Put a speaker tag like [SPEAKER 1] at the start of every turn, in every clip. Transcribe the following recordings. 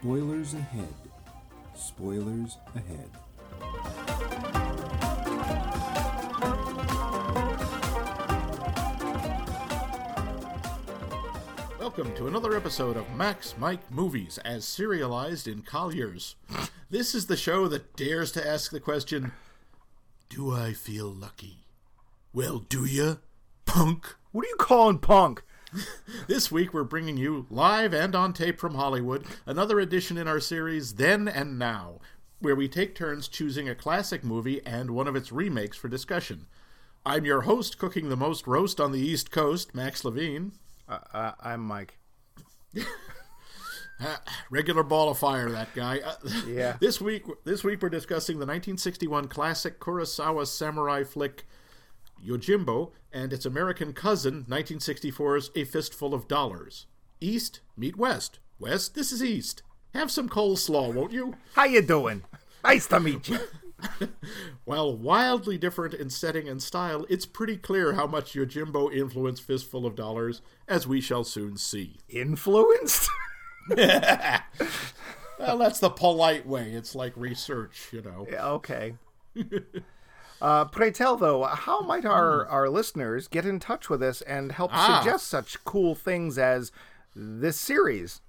[SPEAKER 1] Spoilers ahead. Spoilers ahead.
[SPEAKER 2] Welcome to another episode of Max Mike Movies as serialized in Collier's. This is the show that dares to ask the question Do I feel lucky? Well, do ya, punk?
[SPEAKER 3] What are you calling punk?
[SPEAKER 2] This week we're bringing you live and on tape from Hollywood another edition in our series Then and Now, where we take turns choosing a classic movie and one of its remakes for discussion. I'm your host, cooking the most roast on the East Coast, Max Levine.
[SPEAKER 3] Uh, uh, I'm Mike.
[SPEAKER 2] Ah, regular ball of fire, that guy. Uh,
[SPEAKER 3] Yeah.
[SPEAKER 2] this week, this week we're discussing the 1961 classic Kurosawa samurai flick Yojimbo and its American cousin, 1964's A Fistful of Dollars. East meet West. West, this is East. Have some coleslaw, won't you?
[SPEAKER 3] How you doing? Nice to meet you.
[SPEAKER 2] While wildly different in setting and style, it's pretty clear how much Yojimbo influenced Fistful of Dollars, as we shall soon see.
[SPEAKER 3] Influenced?
[SPEAKER 2] Well, that's the polite way. It's like research, you know.
[SPEAKER 3] Yeah, okay. Uh, pray tell, though, how might our, our listeners get in touch with us and help
[SPEAKER 2] Ah.
[SPEAKER 3] suggest such cool things as this series?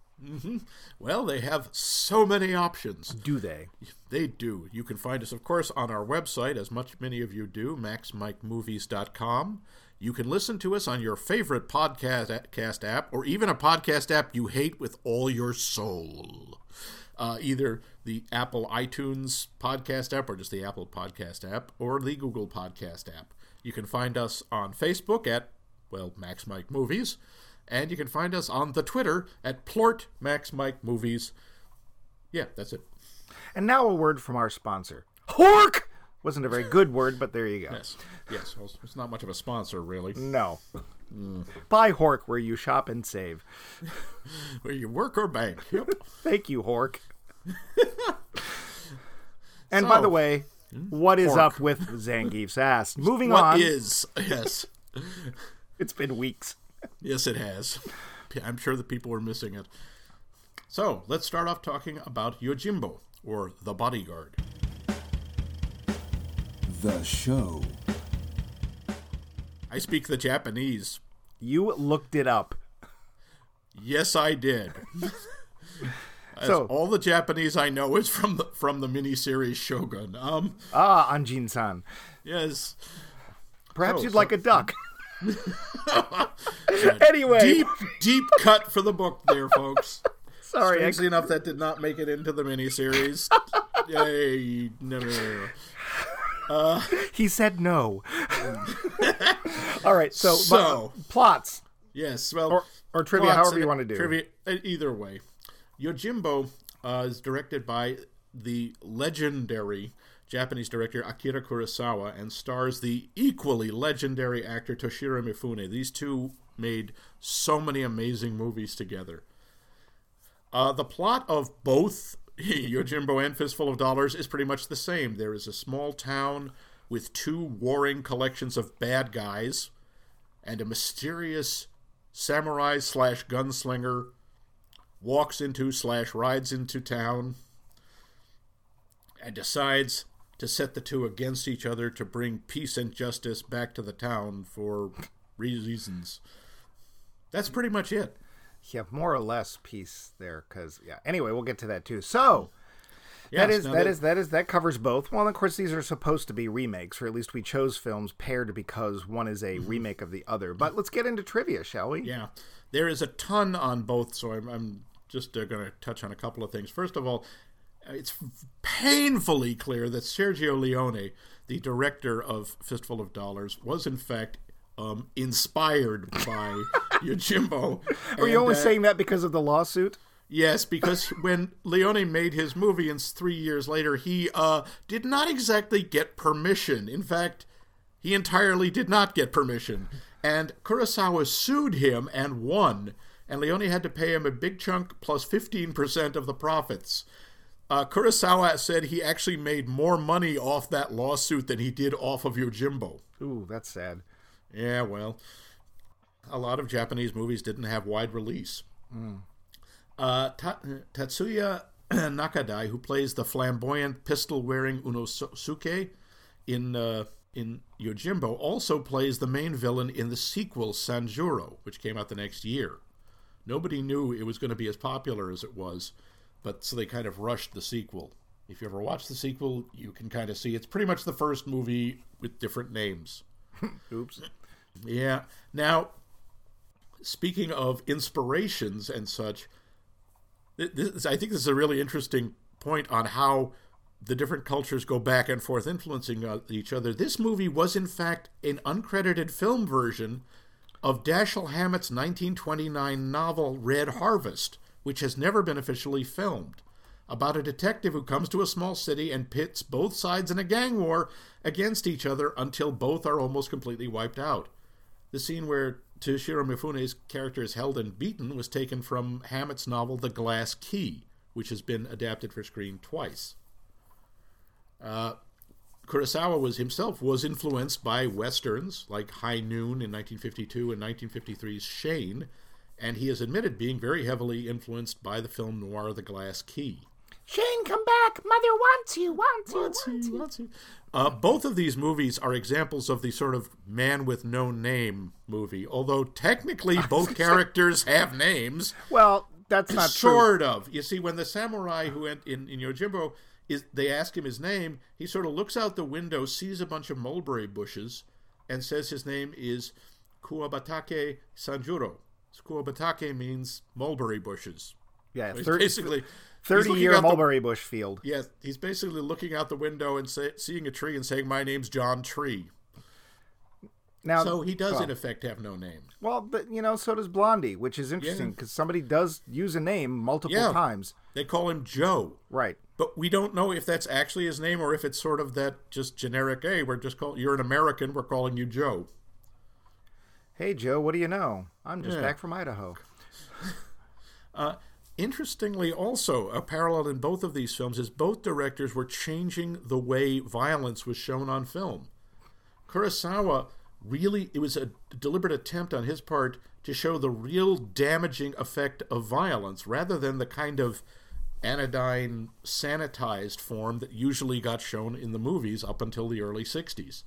[SPEAKER 2] Well, they have so many options.
[SPEAKER 3] Do they?
[SPEAKER 2] They do. You can find us, of course, on our website, as much many of you do, maxmikemovies.com. You can listen to us on your favorite podcast cast app, or even a podcast app you hate with all your soul. Uh, either the Apple iTunes podcast app, or just the Apple podcast app, or the Google podcast app. You can find us on Facebook at, well, Max Mike Movies, and you can find us on the Twitter at Plort Max Mike Movies. Yeah, that's it.
[SPEAKER 3] And now a word from our sponsor. Hork! Wasn't a very good word, but there you go.
[SPEAKER 2] Yes, yes. Well, it's not much of a sponsor, really.
[SPEAKER 3] No. Buy Hork where you shop and save.
[SPEAKER 2] Where you work or bank. Yep.
[SPEAKER 3] Thank you, Hork. and by the way, what is
[SPEAKER 2] Hork.
[SPEAKER 3] up with Zangief's ass? Moving
[SPEAKER 2] What
[SPEAKER 3] on.
[SPEAKER 2] is? Yes,
[SPEAKER 3] It's been weeks.
[SPEAKER 2] yes, it has. I'm sure the people are missing it. So let's start off talking about Yojimbo or the bodyguard.
[SPEAKER 1] The show.
[SPEAKER 2] I speak the Japanese.
[SPEAKER 3] You looked it up.
[SPEAKER 2] Yes, I did.
[SPEAKER 3] So-
[SPEAKER 2] all the Japanese I know is from the from the miniseries Shogun. Um,
[SPEAKER 3] Ah, Anjin-san.
[SPEAKER 2] yes.
[SPEAKER 3] Perhaps
[SPEAKER 2] So-
[SPEAKER 3] you'd
[SPEAKER 2] so-
[SPEAKER 3] like a duck. anyway,
[SPEAKER 2] Deep, deep cut for the book there, folks.
[SPEAKER 3] sorry. I-
[SPEAKER 2] Strangely enough, that did not make it into the miniseries. Yay! No, no, no, no.
[SPEAKER 3] he said no. All right, so,
[SPEAKER 2] So-
[SPEAKER 3] but- plots
[SPEAKER 2] Yes, well,
[SPEAKER 3] or, or trivia, however you want to do.
[SPEAKER 2] Trivia, uh, either way. Yojimbo uh, is directed by the legendary Japanese director Akira Kurosawa and stars the equally legendary actor Toshiro Mifune. These two made so many amazing movies together. Uh, the plot of both Yojimbo and Fistful of Dollars is pretty much the same. There is a small town with two warring collections of bad guys and a mysterious samurai slash gunslinger walks into slash rides into town and decides to set the two against each other to bring peace and justice back to the town for reasons. That's pretty much it.
[SPEAKER 3] Yeah, more or less peace there, because yeah. Anyway, we'll get to that too. So that
[SPEAKER 2] Yes,
[SPEAKER 3] is
[SPEAKER 2] now
[SPEAKER 3] that is that is that covers both. Well, of course, these are supposed to be remakes, or at least we chose films paired because one is a remake of the other. But let's get into trivia, shall we?
[SPEAKER 2] Yeah, there is a ton on both, so I'm, I'm just uh, going to touch on a couple of things. First of all, it's painfully clear that Sergio Leone, the director of Fistful of Dollars, was in fact um, inspired by Yojimbo.
[SPEAKER 3] Are you only
[SPEAKER 2] uh,
[SPEAKER 3] saying that because of the lawsuit?
[SPEAKER 2] Yes, because when Leone made his movie, and three years later, he uh, did not exactly get permission. In fact, he entirely did not get permission. And Kurosawa sued him and won. And Leone had to pay him a big chunk plus 15% of the profits. Uh, Kurosawa said he actually made more money off that lawsuit than he did off of Yojimbo.
[SPEAKER 3] Ooh, that's sad.
[SPEAKER 2] Yeah, well, a lot of Japanese movies didn't have wide release. Uh, Ta- Tatsuya Nakadai, who plays the flamboyant pistol-wearing Unosuke in uh, in Yojimbo, also plays the main villain in the sequel Sanjuro, which came out the next year. Nobody knew it was going to be as popular as it was, but so they kind of rushed the sequel. If you ever watch the sequel, you can kind of see it's pretty much the first movie with different names.
[SPEAKER 3] Oops.
[SPEAKER 2] Yeah. Now, speaking of inspirations and such, this, I think this is a really interesting point on how the different cultures go back and forth influencing uh, each other. This movie was, in fact, an uncredited film version of Dashiell Hammett's 1929 novel Red Harvest, which has never been officially filmed, about a detective who comes to a small city and pits both sides in a gang war against each other until both are almost completely wiped out. The scene where Toshiro Mifune's character is held and beaten was taken from Hammett's novel The Glass Key, which has been adapted for screen twice. Uh, Kurosawa was himself was influenced by westerns like High Noon in 1952 and 1953's Shane, and he has admitted being very heavily influenced by the film noir The Glass Key.
[SPEAKER 3] Shane, come back! Mother wants you, wants you,
[SPEAKER 2] Wants
[SPEAKER 3] wants
[SPEAKER 2] you, wants you. Uh, both of these movies are examples of the sort of man with no name movie, although technically both characters have names.
[SPEAKER 3] Well, that's not true.
[SPEAKER 2] sort of. You see, when the samurai who went in, in Yojimbo is they ask him his name, he sort of looks out the window, sees a bunch of mulberry bushes, and says his name is Kuwabatake Sanjuro. Kuwabatake means mulberry bushes.
[SPEAKER 3] Yeah, 30,
[SPEAKER 2] basically he's
[SPEAKER 3] 30
[SPEAKER 2] looking
[SPEAKER 3] year
[SPEAKER 2] out the-
[SPEAKER 3] mulberry bush field.
[SPEAKER 2] Yes, he's basically looking out the window and say, seeing a tree and saying, "My name's John Tree."
[SPEAKER 3] Now,
[SPEAKER 2] So he does,
[SPEAKER 3] well,
[SPEAKER 2] in effect, have no name.
[SPEAKER 3] Well, but you know, so does Blondie, which is interesting
[SPEAKER 2] Yeah.
[SPEAKER 3] because somebody does use a name multiple
[SPEAKER 2] Yeah.
[SPEAKER 3] times.
[SPEAKER 2] They call him Joe,
[SPEAKER 3] Right.
[SPEAKER 2] but we don't know if that's actually his name or if it's sort of that just generic. Hey, we're just call you're an American. We're calling you Joe.
[SPEAKER 3] Hey, Joe, what do you know? I'm just
[SPEAKER 2] Yeah.
[SPEAKER 3] back from Idaho.
[SPEAKER 2] Uh, Interestingly, also, a parallel in both of these films is both directors were changing the way violence was shown on film. Kurosawa really, it was a deliberate attempt on his part to show the real damaging effect of violence rather than the kind of anodyne, sanitized form that usually got shown in the movies up until the early 60s.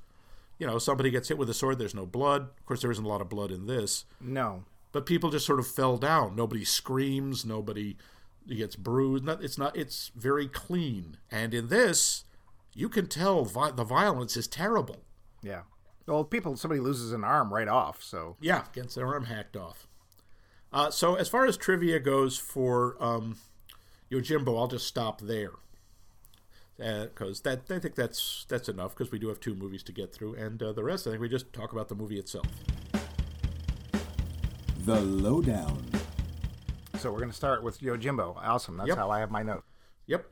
[SPEAKER 2] You know, somebody gets hit with a sword, there's no blood. Of course, there isn't a lot of blood in this
[SPEAKER 3] No.
[SPEAKER 2] But people just sort of fell down. Nobody screams. Nobody gets bruised. It's not. It's very clean. And in this, you can tell vi- the violence is terrible.
[SPEAKER 3] Yeah. Well, people, somebody loses an arm right off, so.
[SPEAKER 2] Yeah, gets their arm hacked off. Uh, so as far as trivia goes for um, Yojimbo, I'll just stop there because that I think that's that's enough because we do have two movies to get through, and uh, the rest I think we just talk about the movie itself.
[SPEAKER 1] The Lowdown.
[SPEAKER 3] So we're going to start with Yojimbo. Awesome. That's
[SPEAKER 2] Yep.
[SPEAKER 3] how I have my note.
[SPEAKER 2] Yep.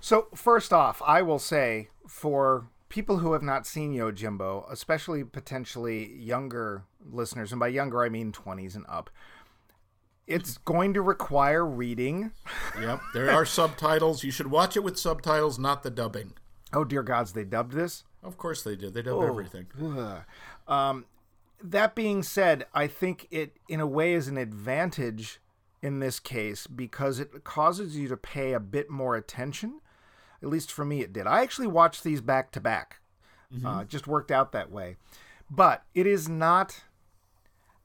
[SPEAKER 3] So, first off, I will say for people who have not seen Yojimbo, especially potentially younger listeners, and by younger I mean 20s and up, it's going to require reading.
[SPEAKER 2] Yep. There are subtitles. You should watch it with subtitles, not the dubbing.
[SPEAKER 3] Oh, dear gods, they dubbed this?
[SPEAKER 2] Of course they did. They dub
[SPEAKER 3] Oh.
[SPEAKER 2] everything.
[SPEAKER 3] Um, that being said, I think it, in a way, is an advantage in this case because it causes you to pay a bit more attention. At least for me, it did. I actually watched these back to back. Uh, it just worked out that way. But it is not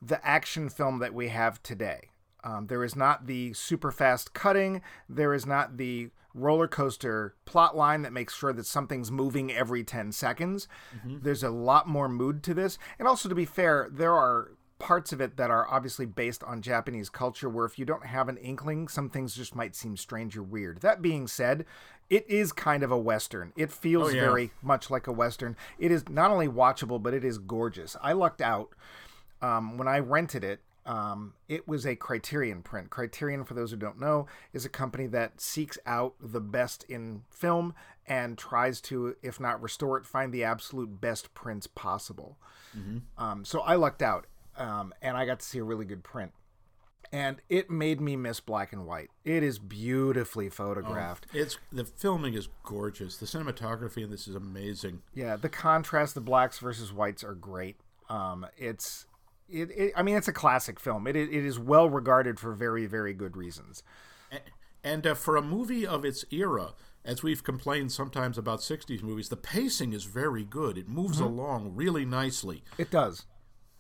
[SPEAKER 3] the action film that we have today. Um, there is not the super fast cutting. There is not the roller coaster plot line that makes sure that something's moving every 10 seconds. There's a lot more mood to this. And also, to be fair, there are parts of it that are obviously based on Japanese culture where if you don't have an inkling, some things just might seem strange or weird. That being said, it is kind of a Western. It feels
[SPEAKER 2] Oh, yeah.
[SPEAKER 3] very much like a Western. It is not only watchable, but it is gorgeous. I lucked out um, when I rented it. Um, it was a Criterion print. Criterion, for those who don't know, is a company that seeks out the best in film and tries to, if not restore it, find the absolute best prints possible. Um, so I lucked out, um, and I got to see a really good print. And it made me miss black and white. It is beautifully photographed.
[SPEAKER 2] It's the filming is gorgeous. The cinematography in this is amazing.
[SPEAKER 3] Yeah, the contrast, the blacks versus whites are great. Um, it's, it, it, I mean, it's a classic film. It, it is well regarded for very, very good reasons.
[SPEAKER 2] And uh, for a movie of its era, as we've complained sometimes about 60s movies, the pacing is very good. It moves along really nicely.
[SPEAKER 3] It does.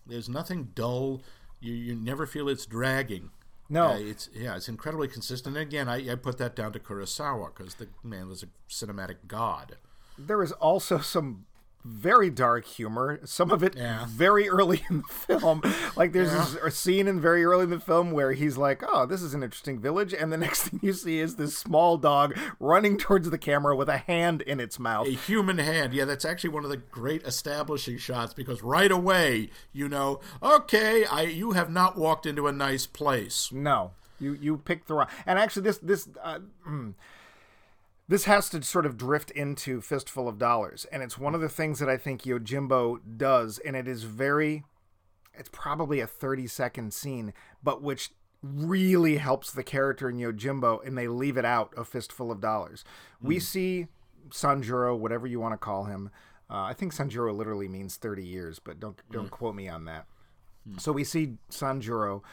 [SPEAKER 2] There's nothing dull. You, you never feel it's dragging.
[SPEAKER 3] No.
[SPEAKER 2] Uh, it's yeah, it's incredibly consistent. And again, I, I put that down to Kurosawa because the man was a cinematic god.
[SPEAKER 3] There is also some very dark humor. Some of it
[SPEAKER 2] Yeah.
[SPEAKER 3] very early in the film. Like there's this a scene in very early in the film where he's like, "Oh, this is an interesting village," and the next thing you see is this small dog running towards the camera with a hand in its mouth.
[SPEAKER 2] A human hand. Yeah, that's actually one of the great establishing shots because right away you know, okay, I you have not walked into a nice place.
[SPEAKER 3] No, you you picked the wrong. And actually, this this uh, mm, this has to sort of drift into Fistful of Dollars, and it's one of the things that I think Yojimbo does, and it is very. It's probably a thirty second scene, but which really helps the character in Yojimbo, and they leave it out of Fistful of Dollars. We hmm. see Sanjuro, whatever you want to call him. Uh, I think Sanjuro literally means thirty years, but don't don't hmm. quote me on that. Hmm. So we see Sanjuro,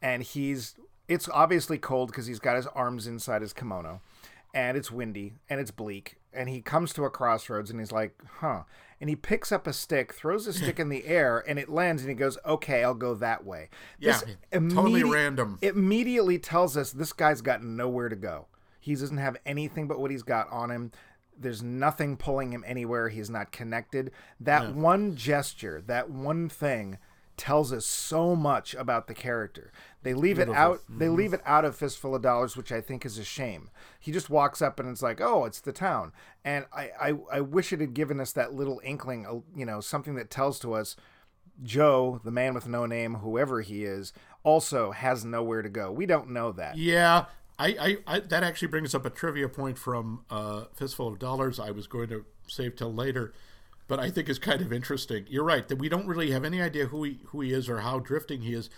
[SPEAKER 3] and he's it's obviously cold because he's got his arms inside his kimono, and it's windy and it's bleak. And he comes to a crossroads and he's like, "Huh." And he picks up a stick, throws a stick in the air, and it lands. And he goes, "Okay, I'll go that way."
[SPEAKER 2] Yeah, totally random.
[SPEAKER 3] It immediately tells us this guy's got nowhere to go. He doesn't have anything but what he's got on him. There's nothing pulling him anywhere. He's not connected. That one gesture, that one thing tells us so much about the character. They leave it out they leave it out of Fistful of Dollars, which I think is a shame. He just walks up and it's like, "Oh, it's the town." And I I, I wish it had given us that little inkling, uh, you know, something that tells to us Joe, the man with no name, whoever he is, also has nowhere to go. We don't know that.
[SPEAKER 2] Yeah, I, I, I that actually brings up a trivia point from uh, Fistful of Dollars. I was going to save till later, but I think is kind of interesting. You're right that we don't really have any idea who he who he is or how drifting he is.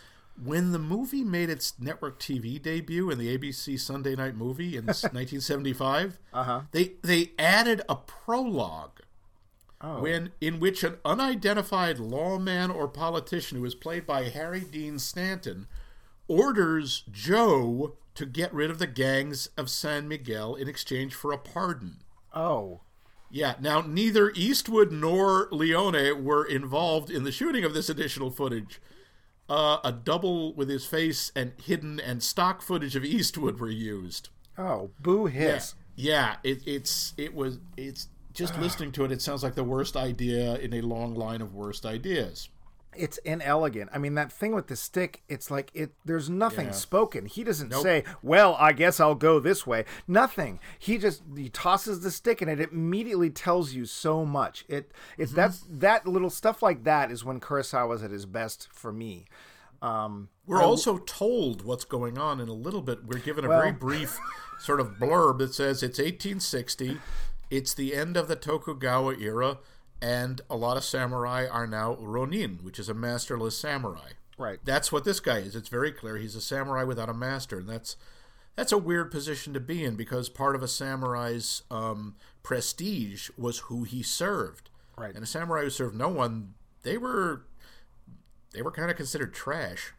[SPEAKER 2] When the movie made its network TV debut in the ABC Sunday Night Movie in 1975, uh-huh. they they added a prologue when in which an unidentified lawman or politician who is played by Harry Dean Stanton orders Joe to get rid of the gangs of San Miguel in exchange for a pardon.
[SPEAKER 3] Oh.
[SPEAKER 2] Yeah, now neither Eastwood nor Leone were involved in the shooting of this additional footage. Uh, a double with his face and hidden and stock footage of Eastwood were used.
[SPEAKER 3] Oh, boo hiss.
[SPEAKER 2] Yeah, it, it's it was it's just listening to it. It sounds like the worst idea in a long line of worst ideas.
[SPEAKER 3] It's inelegant. I mean, that thing with the stick, it's like it there's nothing
[SPEAKER 2] Yeah.
[SPEAKER 3] spoken. He doesn't
[SPEAKER 2] Nope.
[SPEAKER 3] say, "Well, I guess I'll go this way." Nothing. He just he tosses the stick and it immediately tells you so much. It it's that's that little stuff like that is when Kurosawa's at his best for me. Um
[SPEAKER 2] We're also told what's going on in a little bit. We're given a very brief sort of blurb that says it's 1860, it's the end of the Tokugawa era, and a lot of samurai are now ronin, which is a masterless samurai.
[SPEAKER 3] Right.
[SPEAKER 2] That's what this guy is. It's very clear he's a samurai without a master, and that's that's a weird position to be in because part of a samurai's um, prestige was who he served.
[SPEAKER 3] Right.
[SPEAKER 2] And a samurai who served no one, they were they were kind of considered trash.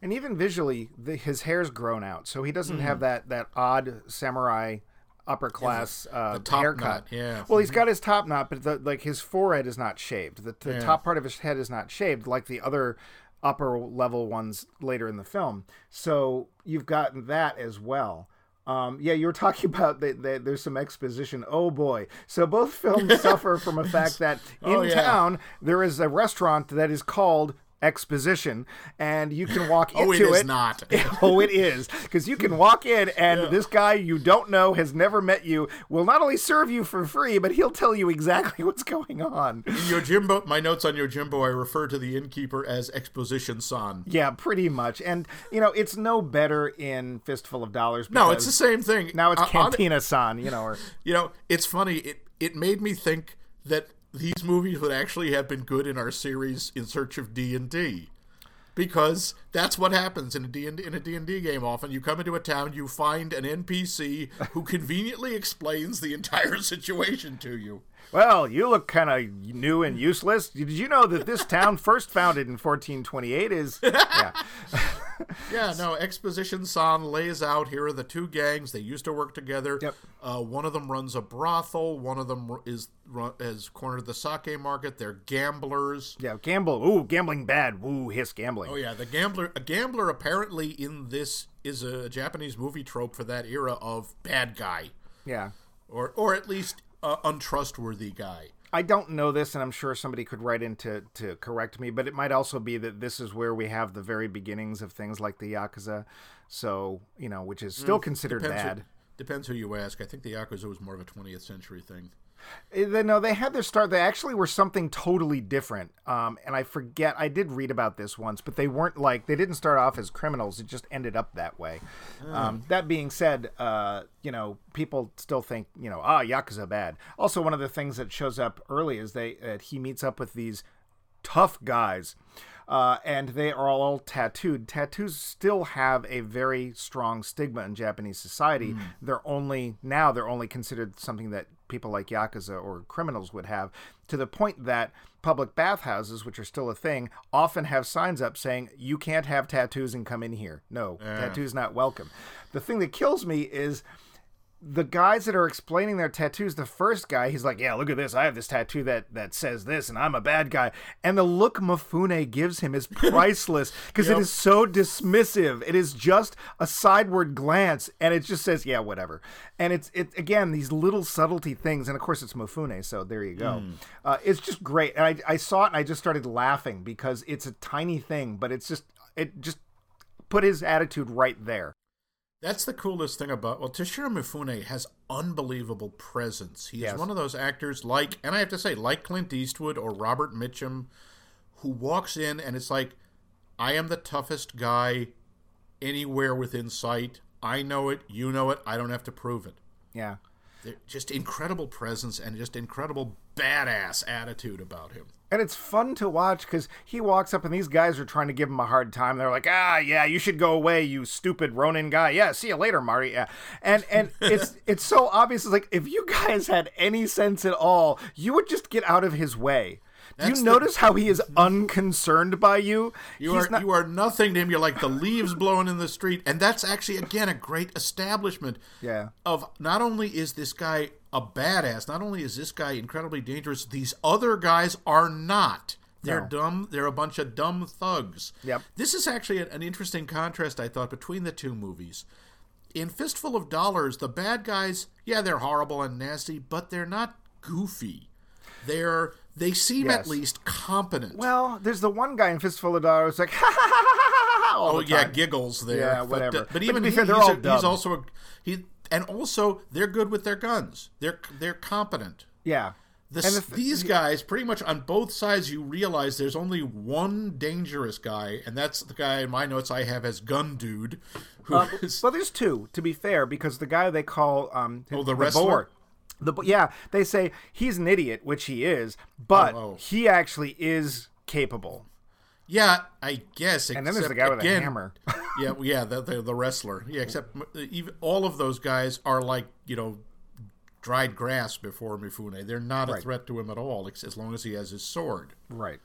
[SPEAKER 3] And even visually, the, his hair's grown out, so he doesn't have that that odd samurai upper class uh,
[SPEAKER 2] the top
[SPEAKER 3] haircut.
[SPEAKER 2] knot, yeah.
[SPEAKER 3] Well, he's got his top knot, but the, like his forehead is not shaved. The, the
[SPEAKER 2] Yeah.
[SPEAKER 3] top part of his head is not shaved, like the other upper level ones later in the film. So you've gotten that as well. Um, yeah, you were talking about that. that there's some exposition. Oh boy! So both films suffer from a fact that in
[SPEAKER 2] Oh, yeah.
[SPEAKER 3] town there is a restaurant that is called Exposition, and you can walk
[SPEAKER 2] Oh, it
[SPEAKER 3] into
[SPEAKER 2] is
[SPEAKER 3] it.
[SPEAKER 2] not.
[SPEAKER 3] oh, it is because you can walk in, and this guy you don't know has never met you will not only serve you for free, but he'll tell you exactly what's going on.
[SPEAKER 2] In Yojimbo, my notes on Yojimbo, I refer to the innkeeper as Exposition San.
[SPEAKER 3] Yeah, pretty much. And you know, it's no better in Fistful of Dollars.
[SPEAKER 2] No, it's the same thing.
[SPEAKER 3] now it's
[SPEAKER 2] Uh,
[SPEAKER 3] Cantina San. You know, or
[SPEAKER 2] you know, it's funny. It it made me think that these movies would actually have been good in our series in search of D and D. Because that's what happens in a D in a D and D game. Often, you come into a town, you find an NPC who conveniently explains the entire situation to you.
[SPEAKER 3] well, you look kind of new and useless. Did you know that this town, first founded in 1428, is yeah.
[SPEAKER 2] Yeah, no, Exposition San lays out here are the two gangs. They used to work together.
[SPEAKER 3] Yep.
[SPEAKER 2] Uh, one of them runs a brothel. One of them is run, has cornered the sake market. They're gamblers.
[SPEAKER 3] yeah, gamble. Ooh, gambling bad. Woo, hiss gambling.
[SPEAKER 2] Oh yeah, the gambler. A gambler apparently in this is a Japanese movie trope for that era of bad guy,
[SPEAKER 3] yeah.
[SPEAKER 2] or or at least uh, untrustworthy guy.
[SPEAKER 3] I don't know this, and I'm sure somebody could write in to, to correct me, but it might also be that this is where we have the very beginnings of things like the Yakuza. So, you know, which is still mm, considered
[SPEAKER 2] Depends
[SPEAKER 3] bad.
[SPEAKER 2] Who, depends who you ask. I think the Yakuza was more of a 20th century thing.
[SPEAKER 3] Eh, They, no, they had their start. They actually were something totally different. Um, and I forget. I did read about this once, but they weren't like they didn't start off as criminals. It just ended up that way. Um, that being said, uh, you know, people still think you know, ah, yakuza bad. Also, one of the things that shows up early is they uh, he meets up with these tough guys. Uh, and they are all tattooed. Tattoos still have a very strong stigma in Japanese society. They're only now they're only considered something that people like yakuza or criminals would have, to the point that public bathhouses, which are still a thing, often have signs up saying you can't have tattoos and come in here. No, eh. tattoos not welcome. The thing that kills me is the guys that are explaining their tattoos, the first guy, he's like, "Yeah, look at this. I have this tattoo that that says this, and I'm a bad guy." And the look Mifune gives him is priceless because it is so dismissive. It is just a sideward glance, and it just says, "Yeah, whatever." And it's it again these little subtlety things, and of course it's Mifune, so there you go. Uh, it's just great. And I I saw it and I just started laughing because it's a tiny thing, but it's just it just put his attitude right there.
[SPEAKER 2] That's the coolest thing about well, Toshiro Mifune has unbelievable presence. He
[SPEAKER 3] Yes.
[SPEAKER 2] is one of those actors like, and I have to say, like Clint Eastwood or Robert Mitchum, who walks in and it's like, I am the toughest guy anywhere within sight. I know it, you know it. I don't have to prove it.
[SPEAKER 3] Yeah.
[SPEAKER 2] They're just incredible presence and just incredible badass attitude about him.
[SPEAKER 3] And it's fun to watch because he walks up and these guys are trying to give him a hard time. They're like, "Ah, yeah, you should go away, you stupid Ronin guy. Yeah, see you later, Marty." Yeah, and and it's it's so obvious. It's like if you guys had any sense at all, you would just get out of his way. Do you
[SPEAKER 2] the-
[SPEAKER 3] notice how he is unconcerned by you?
[SPEAKER 2] You
[SPEAKER 3] He's
[SPEAKER 2] are
[SPEAKER 3] not-
[SPEAKER 2] you are nothing to him. You're like the leaves blowing in the street, and that's actually again a great establishment.
[SPEAKER 3] Yeah.
[SPEAKER 2] Of not only is this guy a badass, not only is this guy incredibly dangerous, these other guys are not. They're
[SPEAKER 3] No.
[SPEAKER 2] dumb. They're a bunch of dumb thugs.
[SPEAKER 3] Yep.
[SPEAKER 2] This is actually an interesting contrast, I thought, between the two movies. In Fistful of Dollars, the bad guys, yeah, they're horrible and nasty, but they're not goofy. They're they seem
[SPEAKER 3] Yes.
[SPEAKER 2] at least competent.
[SPEAKER 3] Well, there's the one guy in Fistful of Dollars like, ha ha ha ha ha ha.
[SPEAKER 2] Oh yeah, giggles there.
[SPEAKER 3] Yeah,
[SPEAKER 2] But,
[SPEAKER 3] whatever.
[SPEAKER 2] uh,
[SPEAKER 3] But
[SPEAKER 2] But, even
[SPEAKER 3] be
[SPEAKER 2] he,
[SPEAKER 3] fair,
[SPEAKER 2] he's, a- he's also a, he, and also they're good with their guns. They're they're competent.
[SPEAKER 3] Yeah.
[SPEAKER 2] The,
[SPEAKER 3] the th-
[SPEAKER 2] these guys, pretty much on both sides, you realize there's only one dangerous guy, and that's the guy in my notes I have as Gun Dude, who is
[SPEAKER 3] Well, there's two to be fair, because the guy they call um
[SPEAKER 2] Oh, the wrestler?
[SPEAKER 3] boar- the yeah, they say he's an idiot, which he is, but
[SPEAKER 2] Oh, oh.
[SPEAKER 3] he actually is capable.
[SPEAKER 2] yeah, I guess.
[SPEAKER 3] And then there's the guy with
[SPEAKER 2] again,
[SPEAKER 3] a hammer.
[SPEAKER 2] yeah, yeah, the, the the wrestler. Yeah, except even all of those guys are like you know dried grass before Mifune. They're not a
[SPEAKER 3] Right.
[SPEAKER 2] threat to him at all, as long as he has his sword.
[SPEAKER 3] Right.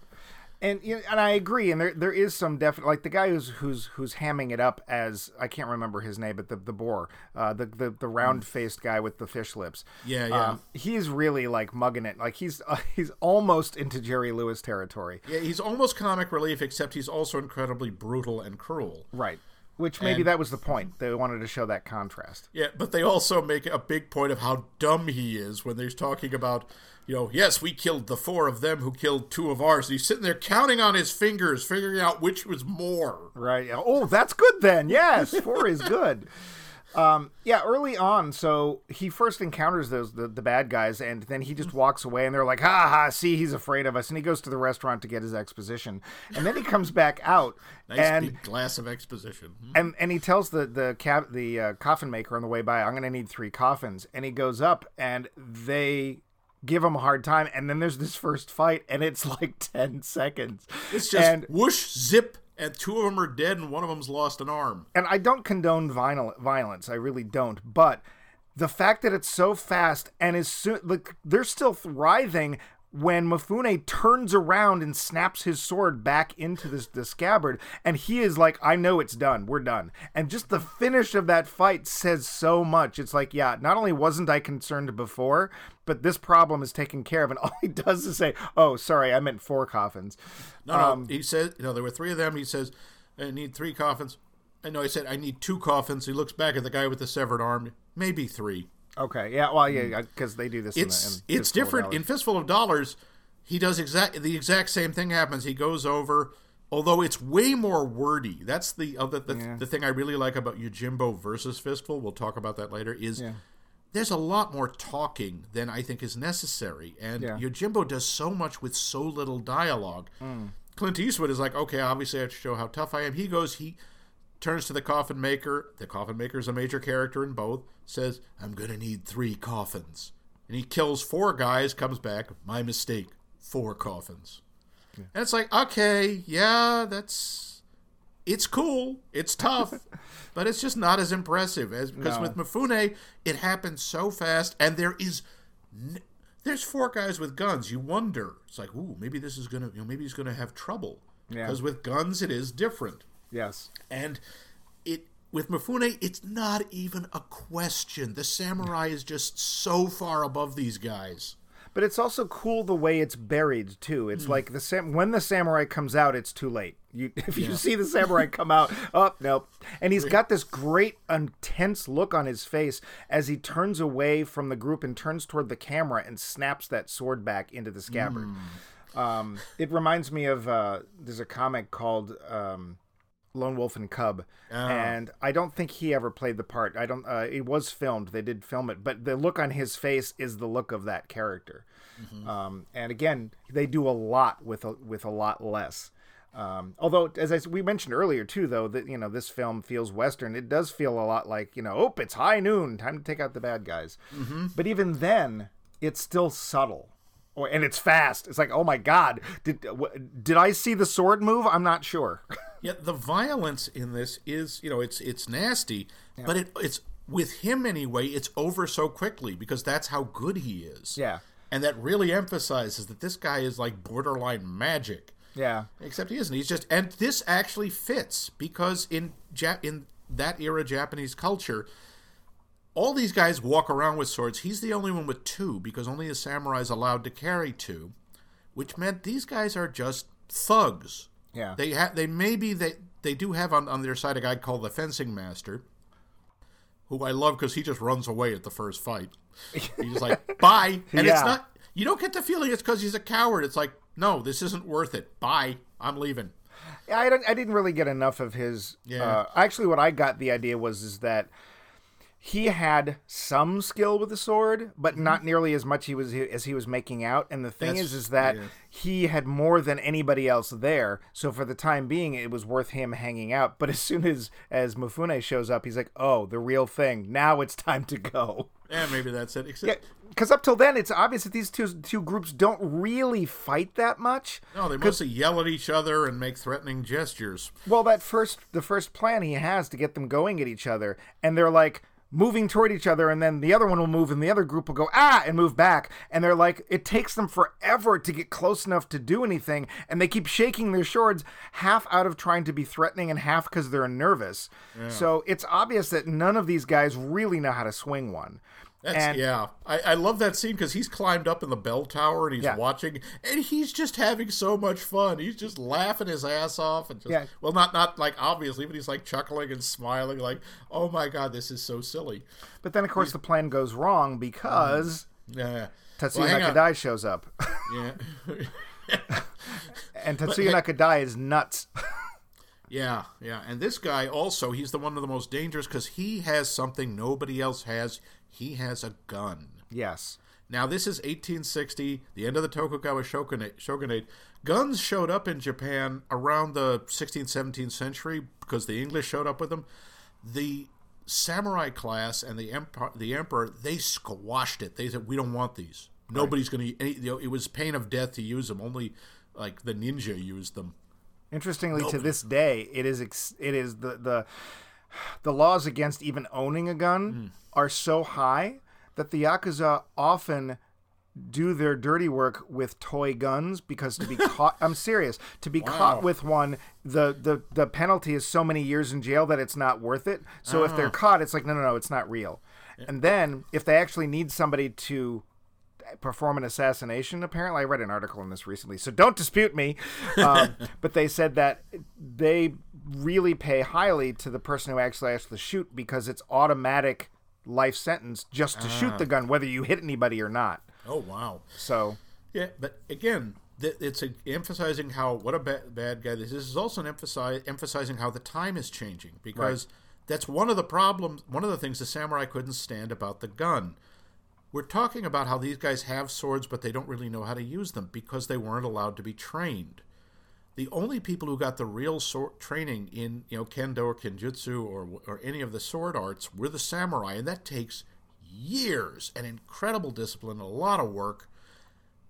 [SPEAKER 3] And and I agree, and there there is some definite like the guy who's who's who's hamming it up as I can't remember his name, but the the boar, uh, the the the round faced guy with the fish lips.
[SPEAKER 2] Yeah, yeah.
[SPEAKER 3] Um, he's really like mugging it, like he's uh, he's almost into Jerry Lewis territory.
[SPEAKER 2] Yeah, he's almost comic relief, except he's also incredibly brutal and cruel.
[SPEAKER 3] Right. Which maybe
[SPEAKER 2] And-
[SPEAKER 3] that was the point. They wanted to show that contrast.
[SPEAKER 2] Yeah, but they also make a big point of how dumb he is when they're talking about, you know, yes, we killed the four of them who killed two of ours. He's sitting there counting on his fingers, figuring out which was more.
[SPEAKER 3] Right. Oh, that's good then. Yes, four is good. Um, yeah, early on, so he first encounters those the, the bad guys, and then he just walks away, and they're like, "Ha ha! See, he's afraid of us." And he goes to the restaurant to get his exposition, and then he comes back out,
[SPEAKER 2] Nice
[SPEAKER 3] and
[SPEAKER 2] big glass of exposition. Hmm.
[SPEAKER 3] and and he tells the the cab the uh, coffin maker on the way by, "I'm going to need three coffins," and he goes up, and they give him a hard time, and then there's this first fight, and it's like ten seconds.
[SPEAKER 2] It's just
[SPEAKER 3] and
[SPEAKER 2] whoosh, zip, and two of them are dead, and one of them's lost an arm.
[SPEAKER 3] and I don't condone vinyl, violence. I really don't. But the fact that it's so fast and is soon, like they're still writhing when Mifune turns around and snaps his sword back into this the scabbard, and he is like, "I know it's done. We're done." And just the finish of that fight says so much. It's like, yeah, not only wasn't I concerned before, but this problem is taken care of. And all he does is say, "Oh, sorry, I meant four coffins."
[SPEAKER 2] No, no. Um, he says, you know, there were three of them. He says, I need three coffins. I know. I said I need two coffins. He looks back at the guy with the severed arm. Maybe three.
[SPEAKER 3] Okay, yeah, well, yeah, because they do this.
[SPEAKER 2] It's
[SPEAKER 3] in the, in
[SPEAKER 2] it's
[SPEAKER 3] Fistful
[SPEAKER 2] different in Fistful of Dollars. He does exact the exact same thing happens. He goes over, although it's way more wordy. That's the other the,
[SPEAKER 3] Yeah.
[SPEAKER 2] the thing I really like about Yojimbo versus Fistful. We'll talk about that later. Is
[SPEAKER 3] Yeah.
[SPEAKER 2] there's a lot more talking than I think is necessary, and
[SPEAKER 3] Yeah.
[SPEAKER 2] Yojimbo does so much with so little dialogue.
[SPEAKER 3] Hmm.
[SPEAKER 2] Clint Eastwood is like, okay, obviously I have to show how tough I am. He goes, he turns to the coffin maker. The coffin maker is a major character in both. Says, I'm gonna need three coffins, and he kills four guys. Comes back, my mistake, four coffins. And it's like, okay, yeah, that's it's cool, it's tough, but it's just not as impressive as because
[SPEAKER 3] No.
[SPEAKER 2] with Mifune, it happens so fast, and there is. N- there's four guys with guns. You wonder. It's like, ooh, maybe this is gonna, you know, maybe he's gonna have trouble.
[SPEAKER 3] Yeah.
[SPEAKER 2] Because with guns, it is different.
[SPEAKER 3] Yes.
[SPEAKER 2] And it with Mifune, it's not even a question. The samurai is just so far above these guys.
[SPEAKER 3] But it's also cool the way it's buried too. It's like the sam- when the samurai comes out, it's too late. You if you see the samurai come out, oh nope. And he's got this great intense look on his face as he turns away from the group and turns toward the camera and snaps that sword back into the scabbard. Um, it reminds me of uh, there's a comic called um, Lone Wolf and Cub, and I don't think he ever played the part. I don't. Uh, it was filmed. They did film it, but the look on his face is the look of that character. Um, and again, they do a lot with a, with a lot less. Um, although, as I, we mentioned earlier too, though that you know this film feels western. It does feel a lot like you know, oh, it's high noon, time to take out the bad guys. But even then, it's still subtle. Or, and it's fast. It's like, oh my god, did w- did I see the sword move? I'm not sure.
[SPEAKER 2] yeah, the violence in this is, you know, it's it's nasty, but it it's with him anyway. It's over so quickly because that's how good he is.
[SPEAKER 3] Yeah.
[SPEAKER 2] and that really emphasizes that this guy is like borderline magic.
[SPEAKER 3] yeah,
[SPEAKER 2] Except he isn't. He's just, and this actually fits because in ja- in that era Japanese culture, all these guys walk around with swords. He's the only one with two because only a samurai is allowed to carry two, which meant these guys are just thugs.
[SPEAKER 3] yeah.
[SPEAKER 2] They ha- they maybe they they do have on, on their side a guy called the fencing master, who I love because he just runs away at the first fight. He's like bye, and it's not. You don't get the feeling it's because he's a coward. It's like no, this isn't worth it. Bye, I'm leaving.
[SPEAKER 3] Yeah, I, don't, I didn't really get enough of his.
[SPEAKER 2] Yeah.
[SPEAKER 3] Uh, actually, what I got the idea was is that he had some skill with the sword, but not nearly as much he was as he was making out. And the thing
[SPEAKER 2] Mm-hmm. That's-
[SPEAKER 3] is, is that
[SPEAKER 2] yeah.
[SPEAKER 3] he had more than anybody else there. So for the time being, it was worth him hanging out. But as soon as as Mifune shows up, he's like, "Oh, the real thing. Now it's time to go."
[SPEAKER 2] Yeah, maybe that's it. Except
[SPEAKER 3] Because up till then, it's obvious that these two two groups don't really fight that much.
[SPEAKER 2] no, they mostly yell at each other and make threatening gestures.
[SPEAKER 3] Well, that first the first plan he has to get them going at each other, and they're like moving toward each other, and then the other one will move, and the other group will go ah and move back, and they're like it takes them forever to get close enough to do anything, and they keep shaking their swords, half out of trying to be threatening and half because they're nervous. So it's obvious that none of these guys really know how to swing one.
[SPEAKER 2] That's yeah. I, I love that scene because he's climbed up in the bell tower and he's
[SPEAKER 3] Yeah.
[SPEAKER 2] watching, and he's just having so much fun. He's just laughing his ass off, and just
[SPEAKER 3] Yeah.
[SPEAKER 2] well, not not like obviously, but he's like chuckling and smiling, like, "Oh my god, this is so silly."
[SPEAKER 3] But then, of course, the plan goes wrong because mm-hmm.
[SPEAKER 2] Yeah.
[SPEAKER 3] Tetsuya
[SPEAKER 2] Well, on.
[SPEAKER 3] Nakadai shows up,
[SPEAKER 2] Yeah.
[SPEAKER 3] and Tetsuya Nakadai is nuts.
[SPEAKER 2] Yeah, yeah. And this guy also, he's the one of the most dangerous because he has something nobody else has. He has a gun.
[SPEAKER 3] yes.
[SPEAKER 2] Now, this is 1860, the end of the Tokugawa shogunate. Guns showed up in Japan around the 16th, 17th century because the English showed up with them. The samurai class and the emperor, the emperor, they squashed it. They said, "We don't want these. Nobody's going to." You know, it was pain of death to use them. Only like the ninja used them.
[SPEAKER 3] Interestingly, to this day, it is ex- it is the the the laws against even owning a gun are so high that the yakuza often do their dirty work with toy guns because to be caught I'm serious to be
[SPEAKER 2] Wow.
[SPEAKER 3] caught with one the, the the penalty is so many years in jail that it's not worth it. So if they're caught it's like no no no it's not real. And then if they actually need somebody to perform an assassination apparently i read an article on this recently so don't dispute me. Um, but they said that they really pay highly to the person who actually has to shoot because it's automatic life sentence just to shoot the ah. gun whether you hit anybody or not
[SPEAKER 2] Oh wow.
[SPEAKER 3] so
[SPEAKER 2] Yeah, but again, th- it's a, emphasizing how what a ba- bad guy this is. This is also emphasize, emphasizing how the time is changing because that's one of the problems. One of the things the samurai couldn't stand about the gun. We're talking about how these guys have swords, but they don't really know how to use them because they weren't allowed to be trained. The only people who got the real sword training in you know kendo or kenjutsu or or any of the sword arts were the samurai, and that takes years and incredible discipline, a lot of work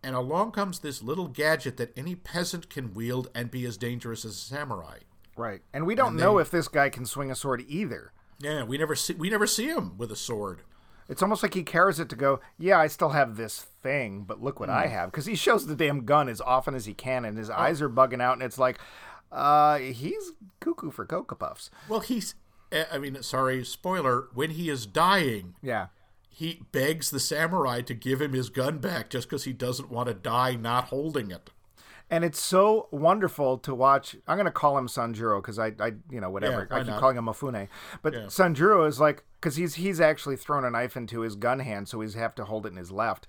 [SPEAKER 2] and along comes this little gadget that any peasant can wield and be as dangerous as a samurai.
[SPEAKER 3] right and we don't know if this guy can swing a sword either
[SPEAKER 2] Yeah, we never see we never see him with a sword.
[SPEAKER 3] It's almost like he carries it to go, yeah, I still have this thing, but look what I have. Because he shows the damn gun as often as he can, and his eyes are bugging out, and it's like, uh, he's cuckoo for Cocoa Puffs.
[SPEAKER 2] Well, he's eh, I mean, sorry, spoiler, when he is dying,
[SPEAKER 3] Yeah.
[SPEAKER 2] he begs the samurai to give him his gun back just because he doesn't want to die not holding it.
[SPEAKER 3] And it's so wonderful to watch. I'm going to call him Sanjuro because I, I, you know, whatever.
[SPEAKER 2] Yeah,
[SPEAKER 3] I keep
[SPEAKER 2] not?
[SPEAKER 3] calling him Mifune. But
[SPEAKER 2] Yeah.
[SPEAKER 3] Sanjuro is like, because he's he's actually thrown a knife into his gun hand, so he's have to hold it in his left.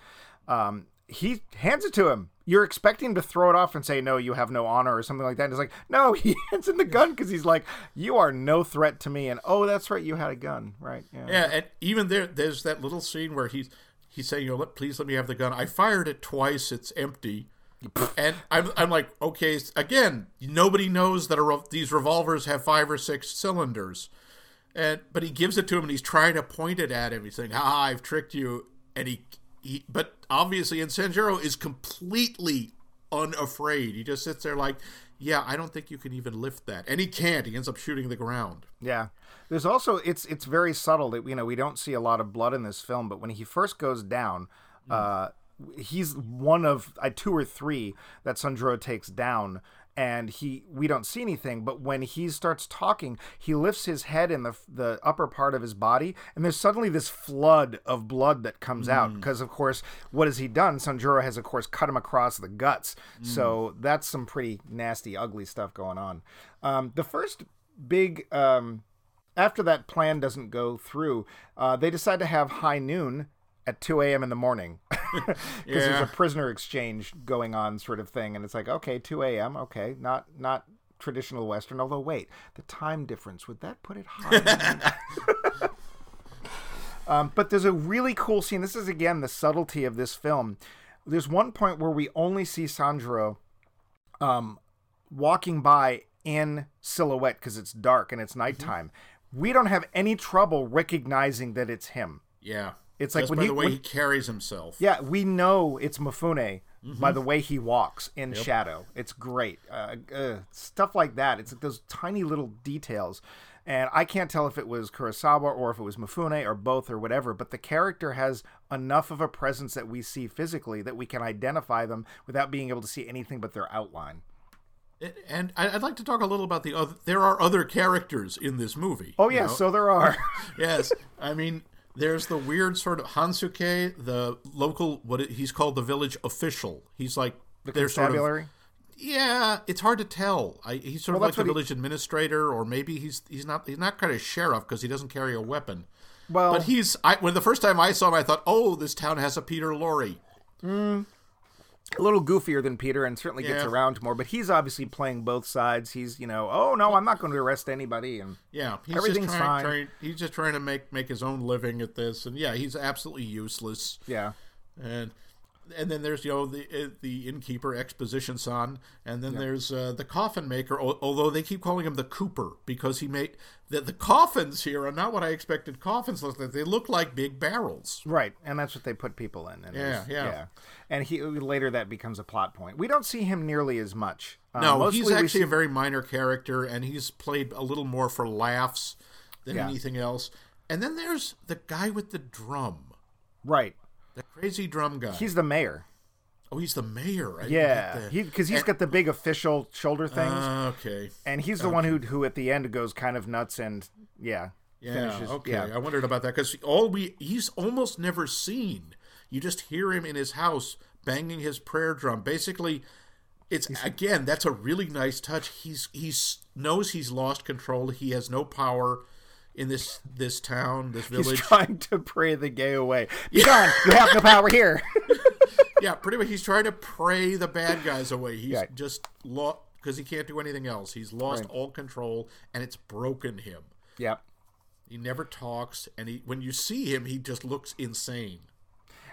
[SPEAKER 3] Um, he hands it to him. You're expecting him to throw it off and say, "No, you have no honor" or something like that. And it's like, no, he hands him the gun because he's like, "You are no threat to me." And oh, that's right, you had a gun, right? Yeah.
[SPEAKER 2] Yeah, and even there, there's that little scene where he's he's saying, "You know, let, please let me have the gun." I fired it twice; it's empty. And I'm, I'm like, okay, again, nobody knows that a, re- these revolvers have five or six cylinders, and but he gives it to him and he's trying to point it at him. He's saying, "Ah, I've tricked you," and he, he but obviously, and Sanjuro is completely unafraid. He just sits there like, "Yeah, I don't think you can even lift that," and he can't. He ends up shooting the ground.
[SPEAKER 3] Yeah. There's also it's it's very subtle that you know we don't see a lot of blood in this film, but when he first goes down, uh, he's one of uh, two or three that Sanjuro takes down, and he we don't see anything. But when he starts talking, he lifts his head in the the upper part of his body, and there's suddenly this flood of blood that comes out because of course what has he done? Sanjuro has of course cut him across the guts, so that's some pretty nasty, ugly stuff going on. Um, the first big um, after that plan doesn't go through, uh, they decide to have high noon at 2 a.m. in the morning because there's a prisoner exchange going on, sort of thing. And it's like, okay, 2 a.m. Okay, not not traditional Western. Although, wait, the time difference would that put it high? um, but there's a really cool scene. This is again the subtlety of this film. There's one point where we only see Sanjuro um, walking by in silhouette because it's dark and it's nighttime. We don't have any trouble recognizing that it's him.
[SPEAKER 2] Yeah,
[SPEAKER 3] It's like
[SPEAKER 2] just
[SPEAKER 3] when
[SPEAKER 2] by
[SPEAKER 3] he-
[SPEAKER 2] the way
[SPEAKER 3] when-
[SPEAKER 2] he carries himself.
[SPEAKER 3] Yeah, we know it's Mifune by the way he walks in shadow. It's great. Uh, uh, stuff like that. It's like those tiny little details. And I can't tell if it was Kurosawa or if it was Mifune or both or whatever, but the character has enough of a presence that we see physically that we can identify them without being able to see anything but their outline.
[SPEAKER 2] And I- I'd like to talk a little about the other. There are other characters in this movie.
[SPEAKER 3] Oh,
[SPEAKER 2] you
[SPEAKER 3] yeah,
[SPEAKER 2] know?
[SPEAKER 3] so there are.
[SPEAKER 2] yes, I mean, there's the weird sort of Hansuke, the local what it, he's called the village official. He's like
[SPEAKER 3] the
[SPEAKER 2] they're sort of yeah. It's hard to tell. I, he's sort
[SPEAKER 3] Well,
[SPEAKER 2] of like the
[SPEAKER 3] what he-
[SPEAKER 2] village administrator, or maybe he's he's not he's not kind of sheriff because he doesn't carry a weapon.
[SPEAKER 3] well,
[SPEAKER 2] But he's I, when the first time I saw him, I thought, oh, this town has a Peter Lorre. Mm.
[SPEAKER 3] A little goofier than Peter and certainly gets
[SPEAKER 2] Yeah.
[SPEAKER 3] around more, but he's obviously playing both sides. He's, you know, oh no, I'm not going to arrest anybody and
[SPEAKER 2] Yeah, he's
[SPEAKER 3] Everything's
[SPEAKER 2] just trying,
[SPEAKER 3] fine.
[SPEAKER 2] trying. He's just trying to make make his own living at this, and yeah, he's absolutely useless.
[SPEAKER 3] yeah.
[SPEAKER 2] and and then there's you know the uh, the innkeeper exposition son and then there's uh, the coffin maker although they keep calling him the cooper because he made the, the coffins here are not what i expected coffins look like they look like big barrels
[SPEAKER 3] Right, and that's what they put people in. And
[SPEAKER 2] Yeah,
[SPEAKER 3] it's-
[SPEAKER 2] yeah.
[SPEAKER 3] And he later that becomes a plot point. We don't see him nearly as much. Uh,
[SPEAKER 2] no
[SPEAKER 3] mostly
[SPEAKER 2] he's
[SPEAKER 3] we
[SPEAKER 2] actually
[SPEAKER 3] see-
[SPEAKER 2] a very minor character and he's played a little more for laughs than
[SPEAKER 3] Yeah.
[SPEAKER 2] anything else and then there's the guy with the drum
[SPEAKER 3] right.
[SPEAKER 2] Crazy drum guy.
[SPEAKER 3] He's the mayor.
[SPEAKER 2] oh, he's the mayor. I
[SPEAKER 3] Yeah,
[SPEAKER 2] get
[SPEAKER 3] he because he's got the big official shoulder things,
[SPEAKER 2] Ah, okay.
[SPEAKER 3] and he's the one who who at the end goes kind of nuts and yeah,
[SPEAKER 2] Yeah.
[SPEAKER 3] finishes.
[SPEAKER 2] okay.
[SPEAKER 3] Yeah,
[SPEAKER 2] I wondered about that because all we he's almost never seen. You just hear him in his house banging his prayer drum. Basically, it's again that's a really nice touch. He's he's knows he's lost control. He has no power in this this town, this
[SPEAKER 3] he's
[SPEAKER 2] village.
[SPEAKER 3] trying to pray the gay away. Be gone! You have no power here.
[SPEAKER 2] yeah, pretty much. He's trying to pray the bad guys away. He's
[SPEAKER 3] Yeah.
[SPEAKER 2] just lost because he can't do anything else. He's lost
[SPEAKER 3] Right.
[SPEAKER 2] all control, and it's broken him.
[SPEAKER 3] yep.
[SPEAKER 2] He never talks, and he when you see him, he just looks insane.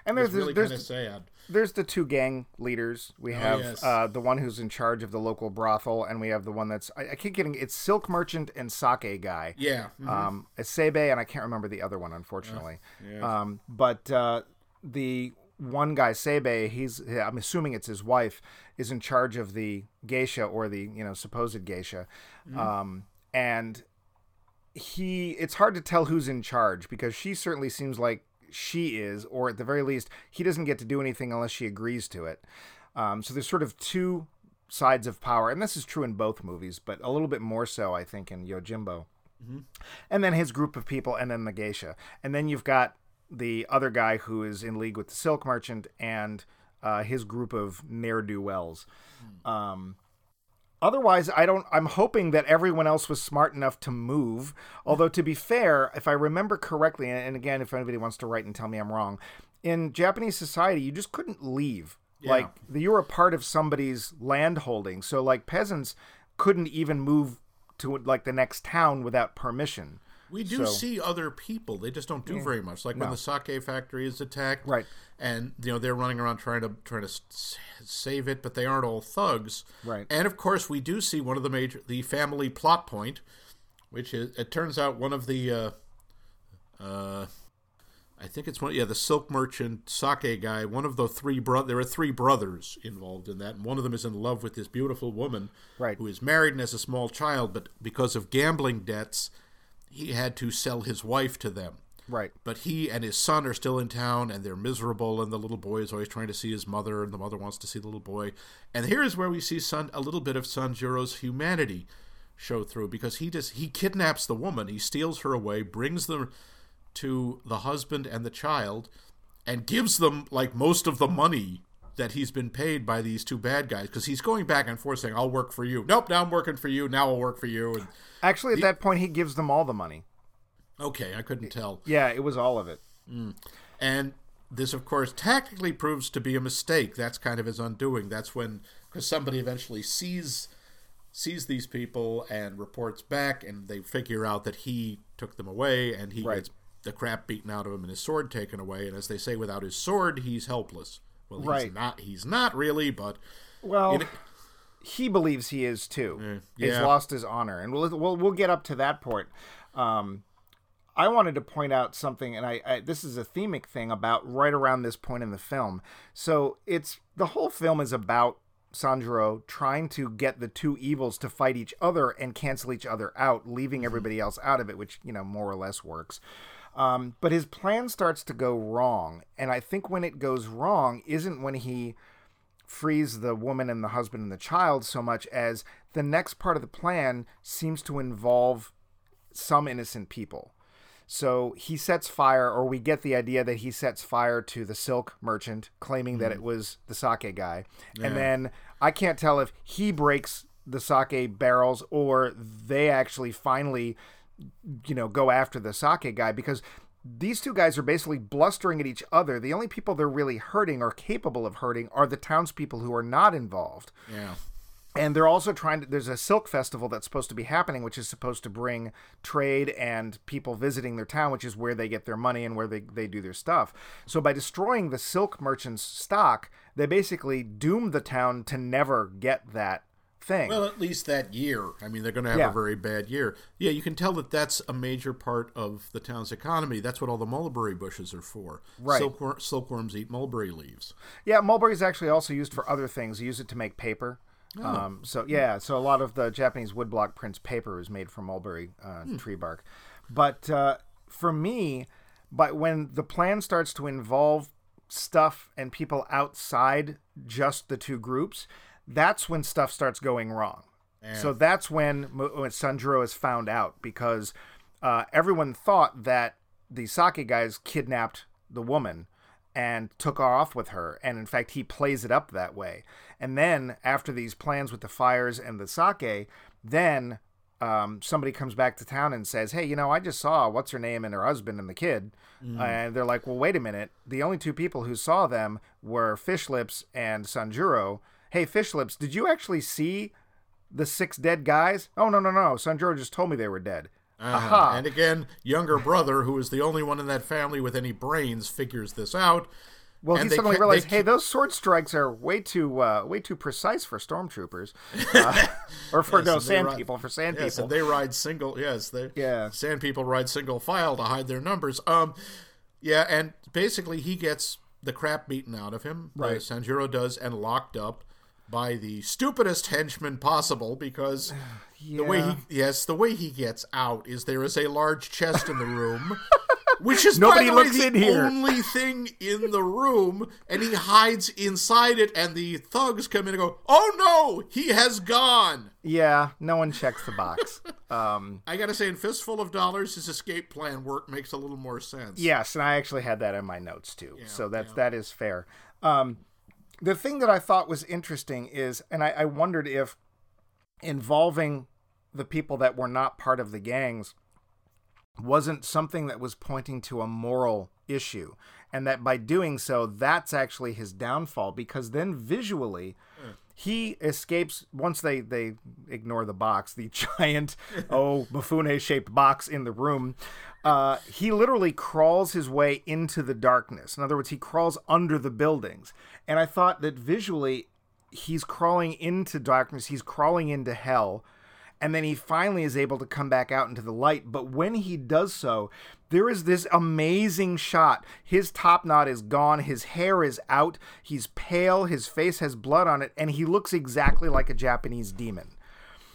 [SPEAKER 3] And there's
[SPEAKER 2] It's really kind of sad.
[SPEAKER 3] There's the two gang leaders. We have
[SPEAKER 2] Oh, yes.
[SPEAKER 3] uh, the one who's in charge of the local brothel, and we have the one that's I, I keep getting it's silk merchant and sake guy.
[SPEAKER 2] Yeah.
[SPEAKER 3] Um, it's Seibei, and I can't remember the other one, unfortunately.
[SPEAKER 2] yeah.
[SPEAKER 3] Um, but uh, the one guy, Seibei, he's I'm assuming it's his wife, is in charge of the geisha or the you know supposed geisha, um, and he it's hard to tell who's in charge because she certainly seems like she is, or at the very least, he doesn't get to do anything unless she agrees to it. Um, so there's sort of two sides of power, and this is true in both movies, but a little bit more so, I think, in Yojimbo. And then his group of people, and then the geisha, and then you've got the other guy who is in league with the silk merchant and uh, his group of ne'er do wells. Um, otherwise, I don't. I'm hoping that everyone else was smart enough to move. Although, to be fair, if I remember correctly, and again, if anybody wants to write and tell me I'm wrong, in Japanese society, you just couldn't leave. Like you were a part of somebody's land holding, so like peasants couldn't even move to like the next town without permission.
[SPEAKER 2] We do
[SPEAKER 3] so-
[SPEAKER 2] see other people. They just don't do very much. Like when the sake factory is attacked,
[SPEAKER 3] Right.
[SPEAKER 2] And you know they're running around trying to trying to save it, but they aren't all thugs,
[SPEAKER 3] Right.
[SPEAKER 2] And of course, we do see one of the major the family plot point, which is it turns out one of the. Uh, uh, I think it's one. Yeah, the silk merchant sake guy. One of the three bro. There are three brothers involved in that, and one of them is in love with this beautiful woman,
[SPEAKER 3] Right.
[SPEAKER 2] Who is married and has a small child, but because of gambling debts, he had to sell his wife to them.
[SPEAKER 3] Right.
[SPEAKER 2] But he and his son are still in town, and they're miserable. And the little boy is always trying to see his mother, and the mother wants to see the little boy. And here is where we see Sun a little bit of Sanjuro's humanity show through because he just he kidnaps the woman, he steals her away, brings them to the husband and the child, and gives them like most of the money that he's been paid by these two bad guys because he's going back and forth saying, "I'll work for you." Nope, now I'm working for you. Now I'll work for you. And
[SPEAKER 3] Actually, at that point, he gives them all the money.
[SPEAKER 2] okay, I couldn't tell.
[SPEAKER 3] Yeah, it was all of it. Mm.
[SPEAKER 2] And this, of course, tactically proves to be a mistake. That's kind of his undoing. That's when, because somebody eventually sees sees these people and reports back, and they figure out that he took them away, and he
[SPEAKER 3] Right.
[SPEAKER 2] gets the crap beaten out of him and his sword taken away. And as they say, without his sword, he's helpless. Well, he's
[SPEAKER 3] Right.
[SPEAKER 2] not. He's not really, but
[SPEAKER 3] Well,
[SPEAKER 2] In-
[SPEAKER 3] he believes he is too. He's
[SPEAKER 2] yeah.
[SPEAKER 3] lost his honor, and we'll we'll, we'll get up to that point. Um, I wanted to point out something, and I, I this is a themic thing about right around this point in the film. So it's the whole film is about Sanjuro trying to get the two evils to fight each other and cancel each other out, leaving everybody else out of it, which you know more or less works. Um, but his plan starts to go wrong, and I think when it goes wrong isn't when he frees the woman and the husband and the child so much as the next part of the plan seems to involve some innocent people. So he sets fire, or we get the idea that he sets fire to the silk merchant, claiming that it was the sake guy. And then I can't tell if he breaks the sake barrels or they actually finally, you know, go after the sake guy because these two guys are basically blustering at each other. The only people they're really hurting or capable of hurting are the townspeople who are not involved
[SPEAKER 2] yeah.
[SPEAKER 3] and they're also trying to there's a silk festival that's supposed to be happening which is supposed to bring trade and people visiting their town which is where they get their money and where they, they do their stuff so by destroying the silk merchants stock they basically doom the town to never get that thing
[SPEAKER 2] Well, at least that year. I mean, they're going to have
[SPEAKER 3] Yeah.
[SPEAKER 2] a very bad year. Yeah, you can tell that that's a major part of the town's economy. That's what all the mulberry bushes are for.
[SPEAKER 3] Right.
[SPEAKER 2] Silkwor- silkworms eat mulberry leaves.
[SPEAKER 3] yeah mulberry is actually also used for other things they use it to make paper
[SPEAKER 2] Oh.
[SPEAKER 3] um, so yeah so a lot of the japanese woodblock prints paper is made from mulberry uh,
[SPEAKER 2] Hmm.
[SPEAKER 3] tree bark but uh, for me but when the plan starts to involve stuff and people outside just the two groups, that's when stuff starts going wrong. So that's when, when Sanjuro is found out because uh, everyone thought that the sake guys kidnapped the woman and took off with her. And in fact, he plays it up that way. And then after these plans with the fires and the sake, then um, somebody comes back to town and says, "Hey, you know, I just saw what's her name and her husband and the kid," and they're like, "Well, wait a minute. The only two people who saw them were Fish Lips and Sanjuro. Hey, Fish Lips, did you actually see the six dead guys? Oh no, no, no. Sanjuro just told me they were dead.
[SPEAKER 2] Uh-huh.
[SPEAKER 3] Aha.
[SPEAKER 2] And again, younger brother, who is the only one in that family with any brains, figures this out.
[SPEAKER 3] Well,
[SPEAKER 2] And
[SPEAKER 3] he suddenly
[SPEAKER 2] ca-
[SPEAKER 3] realized,
[SPEAKER 2] they-
[SPEAKER 3] hey, those sword strikes are way too uh, way too precise for stormtroopers, uh, or for
[SPEAKER 2] Yes,
[SPEAKER 3] no sand
[SPEAKER 2] ride-
[SPEAKER 3] people, for sand
[SPEAKER 2] Yes,
[SPEAKER 3] people.
[SPEAKER 2] and they ride single. Yes, they
[SPEAKER 3] Yeah.
[SPEAKER 2] Sand people ride single file to hide their numbers. Um, yeah, and basically he gets the crap beaten out of him. uh,
[SPEAKER 3] Right.
[SPEAKER 2] Sanjuro does, and locked up by the stupidest henchman possible because the way he yes the way he gets out is there is a large chest in the room. Which is
[SPEAKER 3] Nobody
[SPEAKER 2] by the way,
[SPEAKER 3] looks
[SPEAKER 2] the
[SPEAKER 3] in here.
[SPEAKER 2] only thing in the room, and he hides inside it. And the thugs come in and go, "Oh no, he has gone!"
[SPEAKER 3] yeah, no one checks the box. um,
[SPEAKER 2] I gotta say, in Fistful of Dollars, his escape plan work makes a little more sense.
[SPEAKER 3] yes, and I actually had that in my notes too, so that's that is fair. Um, the thing that I thought was interesting is, and I, I wondered if involving the people that were not part of the gangs wasn't something that was pointing to a moral issue and that by doing so that's actually his downfall because then visually he escapes once they they ignore the box the giant oh Mifune shaped box in the room uh, he literally crawls his way into the darkness. In other words he crawls under the buildings. And i thought that visually he's crawling into darkness he's crawling into hell and then he finally is able to come back out into the light. But when he does so, there is this amazing shot. His top knot is gone, his hair is out, he's pale, his face has blood on it, and he looks exactly like a Japanese demon.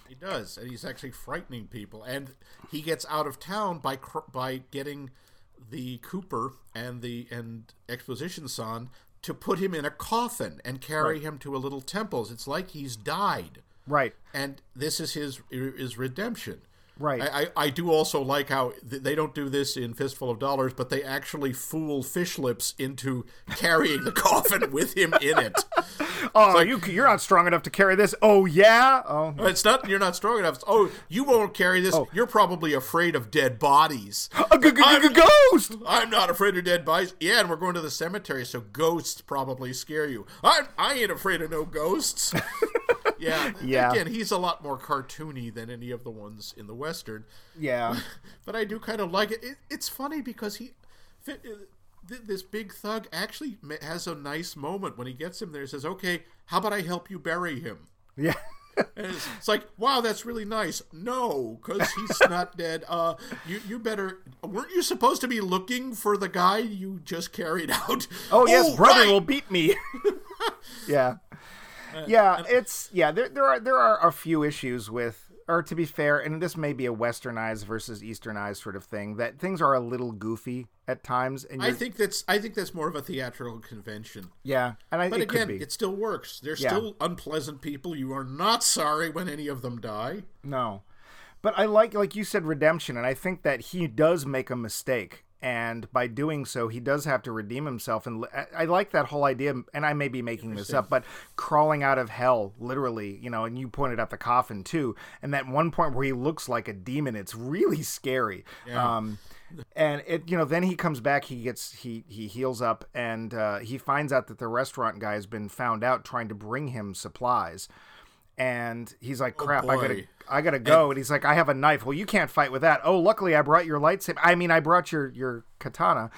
[SPEAKER 2] he does, and he's actually frightening people. And he gets out of town by cr- by getting the Cooper and the and Exposition San to put him in a coffin and carry him to a little temple. It's like he's died,
[SPEAKER 3] Right.
[SPEAKER 2] and this is his his redemption.
[SPEAKER 3] Right.
[SPEAKER 2] I, I, I do also like how th- they don't do this in Fistful of Dollars, but they actually fool Fish Lips into carrying the coffin with him in it.
[SPEAKER 3] Oh, you you're not strong enough to carry this. Oh yeah. Oh,
[SPEAKER 2] It's not you're not strong enough. It's, oh, you won't carry this. Oh. You're probably afraid of dead bodies.
[SPEAKER 3] a g- g- g- ghost.
[SPEAKER 2] I'm not afraid of dead bodies. Yeah, and we're going to the cemetery, so ghosts probably scare you. I I ain't afraid of no ghosts. Yeah,
[SPEAKER 3] Yeah.
[SPEAKER 2] Again, he's a lot more cartoony than any of the ones in the western.
[SPEAKER 3] Yeah.
[SPEAKER 2] but I do kind of like it. it it's funny because he, uh, th- this big thug actually has a nice moment when he gets him there. He says, "Okay, how about I help you bury him?"
[SPEAKER 3] Yeah.
[SPEAKER 2] It's, it's like, wow, that's really nice. No, because he's not dead. Uh, you you better weren't you supposed to be looking for the guy you just carried out?
[SPEAKER 3] Oh yes, brother
[SPEAKER 2] right.
[SPEAKER 3] will beat me. yeah, yeah. It's yeah. There there are there are a few issues with, or to be fair, and this may be a westernized versus easternized sort of thing. That things are a little goofy at times, and
[SPEAKER 2] I think that's I think that's more of a theatrical convention.
[SPEAKER 3] yeah, and I
[SPEAKER 2] But
[SPEAKER 3] it
[SPEAKER 2] again, it still works. They're
[SPEAKER 3] Yeah.
[SPEAKER 2] still unpleasant people. You are not sorry when any of them die.
[SPEAKER 3] no. But I like like you said redemption, and I think that he does make a mistake. And by doing so, he does have to redeem himself. And I- like that whole idea. And I may be making this up, but crawling out of hell, literally, you know. And you pointed out the coffin too. And that one point where he looks like a demon, it's really scary. Um, and it, you know, then he comes back. He gets he he heals up, and uh, he finds out that the restaurant guy has been found out trying to bring him supplies. And he's like, oh, "Crap! I gotta. I gotta go." And he's like, "I have a knife." Well, you can't fight with that. Oh, luckily I brought your lightsaber. I mean, I brought your your katana.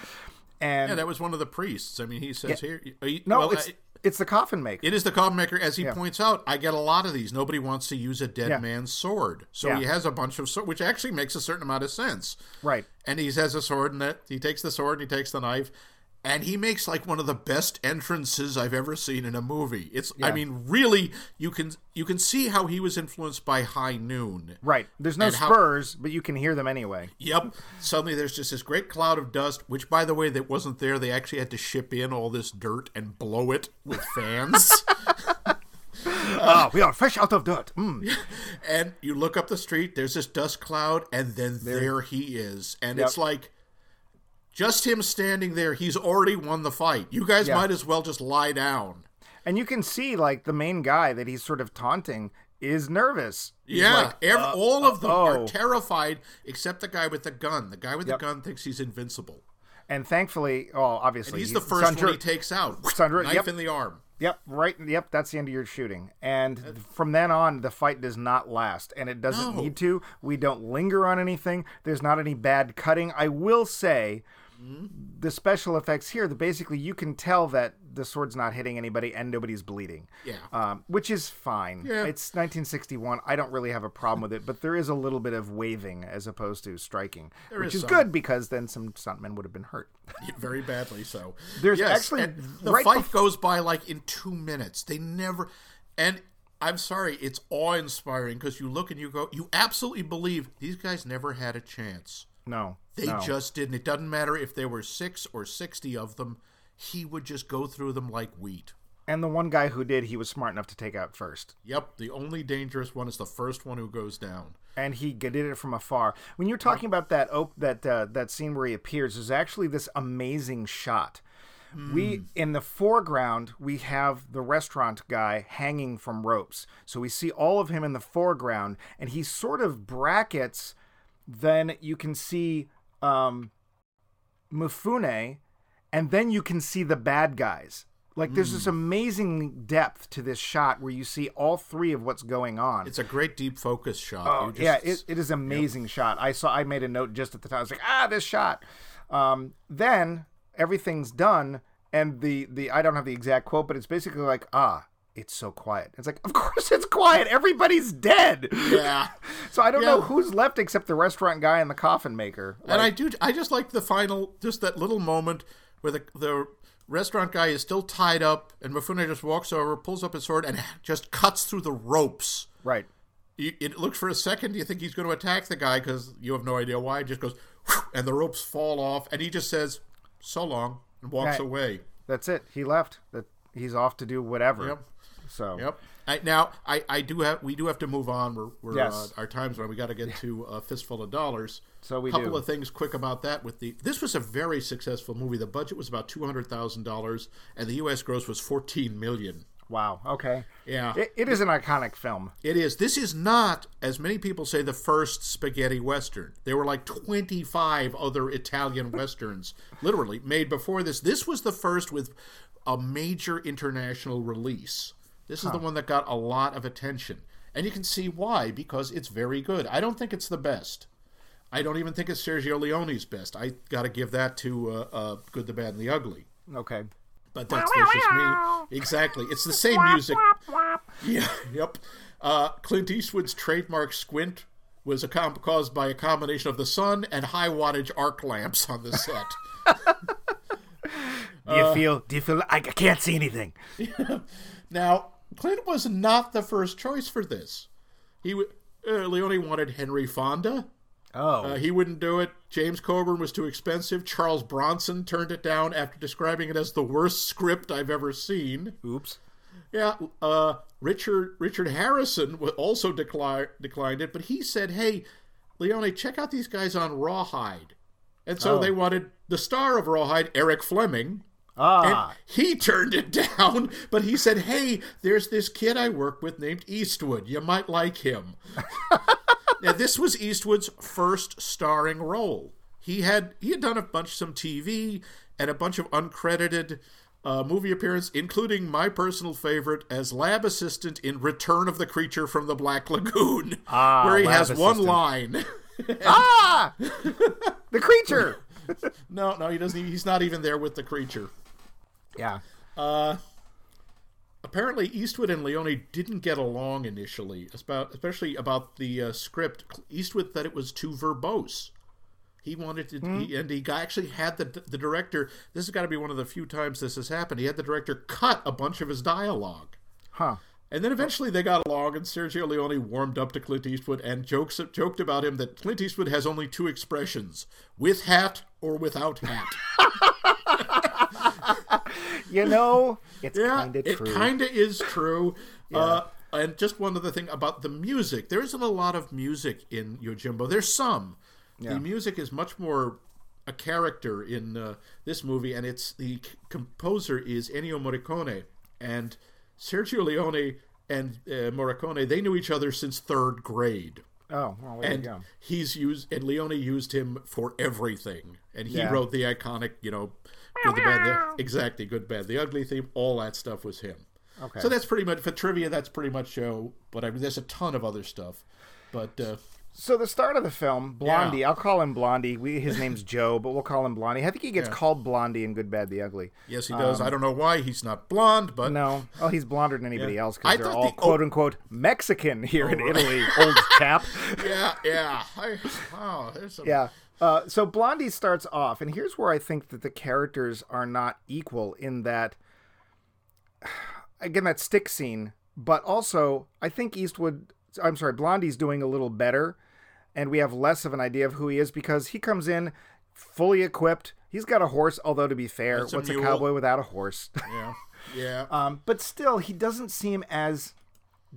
[SPEAKER 3] And
[SPEAKER 2] Yeah, that was one of the priests. I mean, he says here. he-
[SPEAKER 3] no,
[SPEAKER 2] well,
[SPEAKER 3] it's
[SPEAKER 2] I-
[SPEAKER 3] it's the coffin maker.
[SPEAKER 2] It is the coffin maker, as he points out. I get a lot of these. Nobody wants to use a dead
[SPEAKER 3] Yeah.
[SPEAKER 2] man's sword, so
[SPEAKER 3] Yeah.
[SPEAKER 2] he has a bunch of sword, which actually makes a certain amount of sense.
[SPEAKER 3] right.
[SPEAKER 2] And he has a sword, and that he takes the sword and he takes the knife, and he makes like one of the best entrances I've ever seen in a movie. It's I mean really you can you can see how he was influenced by High Noon.
[SPEAKER 3] Right. There's no
[SPEAKER 2] And how-
[SPEAKER 3] spurs, but you can hear them anyway.
[SPEAKER 2] Yep. Suddenly there's just this great cloud of dust, which by the way that wasn't there. They actually had to ship in all this dirt and blow it with fans.
[SPEAKER 3] Ah, we are fresh out of dirt. Mm.
[SPEAKER 2] and you look up the street, there's this dust cloud, and then there, he is. And it's like just him standing there, he's already won the fight. You guys
[SPEAKER 3] Yeah.
[SPEAKER 2] might as well just lie down.
[SPEAKER 3] And you can see like the main guy that he's sort of taunting is nervous. He's
[SPEAKER 2] Yeah,
[SPEAKER 3] like, uh,
[SPEAKER 2] all of them
[SPEAKER 3] oh.
[SPEAKER 2] are terrified except the guy with the gun. The guy with
[SPEAKER 3] Yep.
[SPEAKER 2] the gun thinks he's invincible.
[SPEAKER 3] and thankfully, oh, obviously
[SPEAKER 2] He's the first
[SPEAKER 3] Sandra-
[SPEAKER 2] one he takes out.
[SPEAKER 3] Sandra-
[SPEAKER 2] Knife
[SPEAKER 3] yep.
[SPEAKER 2] in the arm.
[SPEAKER 3] Yep, right. Yep, that's the end of your shooting. And from then on, the fight does not last, and it doesn't
[SPEAKER 2] No.
[SPEAKER 3] need to. We don't linger on anything. There's not any bad cutting. I will say, The special effects here, the basically you can tell that the sword's not hitting anybody and nobody's bleeding.
[SPEAKER 2] Yeah.
[SPEAKER 3] Um, which is fine.
[SPEAKER 2] Yeah.
[SPEAKER 3] It's 1961. I don't really have a problem with it, but there is a little bit of waving as opposed to striking,
[SPEAKER 2] There
[SPEAKER 3] which
[SPEAKER 2] is
[SPEAKER 3] is good because then some stuntmen would have been hurt.
[SPEAKER 2] Very badly so.
[SPEAKER 3] There's
[SPEAKER 2] Yes,
[SPEAKER 3] actually-
[SPEAKER 2] the
[SPEAKER 3] right
[SPEAKER 2] fight
[SPEAKER 3] bef-
[SPEAKER 2] goes by like in two minutes. They never, and I'm sorry, it's awe inspiring because you look and you go, you absolutely believe these guys never had a chance.
[SPEAKER 3] No.
[SPEAKER 2] They
[SPEAKER 3] no.
[SPEAKER 2] just didn't. It doesn't matter if there were six or sixty of them. He would just go through them like wheat.
[SPEAKER 3] And the one guy who did, he was smart enough to take out first.
[SPEAKER 2] Yep, the only dangerous one is the first one who goes down.
[SPEAKER 3] and he did it from afar. When you're talking about that op- that uh, that scene where he appears, there's actually this amazing shot. We in the foreground we have the restaurant guy hanging from ropes, so we see all of him in the foreground, and he sort of brackets. Then you can see um, Mifune, and then you can see the bad guys. Like there's this amazing depth to this shot where you see all three of what's going on.
[SPEAKER 2] It's a great deep focus shot.
[SPEAKER 3] Oh,
[SPEAKER 2] just-
[SPEAKER 3] yeah, it, it is amazing shot. I saw. I made a note just at the time. I was like, ah, this shot. Um, then everything's done, and the the I don't have the exact quote, but it's basically like, ah, it's so quiet. It's like, of course it's quiet. Everybody's dead.
[SPEAKER 2] yeah.
[SPEAKER 3] So I don't know who's left except the restaurant guy and the coffin maker.
[SPEAKER 2] And I do. I just like the final, just that little moment where the the restaurant guy is still tied up, and Mifune just walks over, pulls up his sword, and just cuts through the ropes.
[SPEAKER 3] right.
[SPEAKER 2] You, it looks for a second. You think he's going to attack the guy because you have no idea why. It just goes, and the ropes fall off, and he just says, "So long," and walks away.
[SPEAKER 3] That's it. He left. That he's off to do whatever.
[SPEAKER 2] Yep.
[SPEAKER 3] So
[SPEAKER 2] Yep. I, now I, I do have we do have to move on. We're, we're
[SPEAKER 3] Yes.
[SPEAKER 2] uh, our time's running. We got to get to a fistful of dollars.
[SPEAKER 3] So we
[SPEAKER 2] couple
[SPEAKER 3] do.
[SPEAKER 2] of things quick about that. With the this was a very successful movie. The budget was about two hundred thousand dollars, and the U.S. gross was fourteen million.
[SPEAKER 3] wow. Okay.
[SPEAKER 2] Yeah,
[SPEAKER 3] It, it is an iconic film.
[SPEAKER 2] it is. This is not, as many people say, the first spaghetti western. There were like twenty five other Italian westerns, literally made before this. This was the first with a major international release. This is the one that got a lot of attention. And you can see why, because it's very good. I don't think it's the best. I don't even think it's Sergio Leone's best. I got to give that to uh, uh, Good, the Bad, and the Ugly.
[SPEAKER 3] Okay.
[SPEAKER 2] But that's, that's just me. Exactly. It's the same music. Yeah, yep. Uh, Clint Eastwood's trademark squint was com- caused by a combination of the sun and high wattage arc lamps on the set.
[SPEAKER 3] Do you feel? Do you feel? I, I can't see anything.
[SPEAKER 2] now, Clint was not the first choice for this. He w- uh, Leone wanted Henry Fonda.
[SPEAKER 3] Oh.
[SPEAKER 2] Uh, he wouldn't do it. James Coburn was too expensive. Charles Bronson turned it down after describing it as the worst script I've ever seen.
[SPEAKER 3] Oops.
[SPEAKER 2] Yeah, uh, Richard Richard Harrison also decli- declined it, but he said, "Hey, Leone, check out these guys on Rawhide," and so
[SPEAKER 3] Oh.
[SPEAKER 2] they wanted the star of Rawhide, Eric Fleming.
[SPEAKER 3] Ah.
[SPEAKER 2] He turned it down, but he said, "Hey, there's this kid I work with named Eastwood. You might like him." now, this was Eastwood's first starring role. He had he had done a bunch some TV and a bunch of uncredited uh, movie appearance, including my personal favorite as lab assistant in Return of the Creature from the Black Lagoon,
[SPEAKER 3] Ah,
[SPEAKER 2] where he has one
[SPEAKER 3] assistant.
[SPEAKER 2] line.
[SPEAKER 3] ah! the creature.
[SPEAKER 2] no, no, he doesn't. He's not even there with the creature.
[SPEAKER 3] Yeah.
[SPEAKER 2] Uh, apparently Eastwood and Leone didn't get along initially, about, especially about the uh, script. Eastwood thought it was too verbose. He wanted to,
[SPEAKER 3] Hmm.
[SPEAKER 2] he, and he got, actually had the the director. This has got to be one of the few times this has happened. He had the director cut a bunch of his dialogue.
[SPEAKER 3] Huh.
[SPEAKER 2] And then eventually they got along, and Sergio Leone warmed up to Clint Eastwood and jokes joked about him that Clint Eastwood has only two expressions: with hat or without hat.
[SPEAKER 3] You know, it's
[SPEAKER 2] yeah,
[SPEAKER 3] kind of
[SPEAKER 2] it kind of is true. Uh, and just one other thing about the music: there isn't a lot of music in Yojimbo. There's some. The music is much more a character in uh, this movie, and it's the c- composer is Ennio Morricone, and Sergio Leone and uh, Morricone. They knew each other since third grade.
[SPEAKER 3] oh, well, there
[SPEAKER 2] and
[SPEAKER 3] you go.
[SPEAKER 2] he's used and Leone used him for everything, and he
[SPEAKER 3] Yeah.
[SPEAKER 2] wrote the iconic, you know, good, the bad, the exactly good, bad, the ugly theme. All that stuff was him.
[SPEAKER 3] Okay.
[SPEAKER 2] So that's pretty much for trivia. That's pretty much show. But I mean, there's a ton of other stuff. But uh,
[SPEAKER 3] So the start of the film, Blondie. I'll call him Blondie. We, his name's Joe, but we'll call him Blondie. I think he gets called Blondie in Good, Bad, the Ugly.
[SPEAKER 2] yes, he does. I don't know why he's not blonde, but
[SPEAKER 3] Um, No, oh, he's blonder than anybody
[SPEAKER 2] Yeah.
[SPEAKER 3] else because they're all
[SPEAKER 2] the- oh.
[SPEAKER 3] quote unquote Mexican here in Italy, old chap.
[SPEAKER 2] yeah, yeah. I, wow, there's some.
[SPEAKER 3] Yeah. Uh, so Blondie starts off, and here's where I think that the characters are not equal in that, again, that stick scene, but also I think Eastwood, I'm sorry, Blondie's doing a little better, and we have less of an idea of who he is because he comes in fully equipped. He's got a horse, although to be fair,
[SPEAKER 2] a
[SPEAKER 3] what's a
[SPEAKER 2] mule.
[SPEAKER 3] cowboy without a horse?
[SPEAKER 2] yeah, yeah.
[SPEAKER 3] um, but still, he doesn't seem as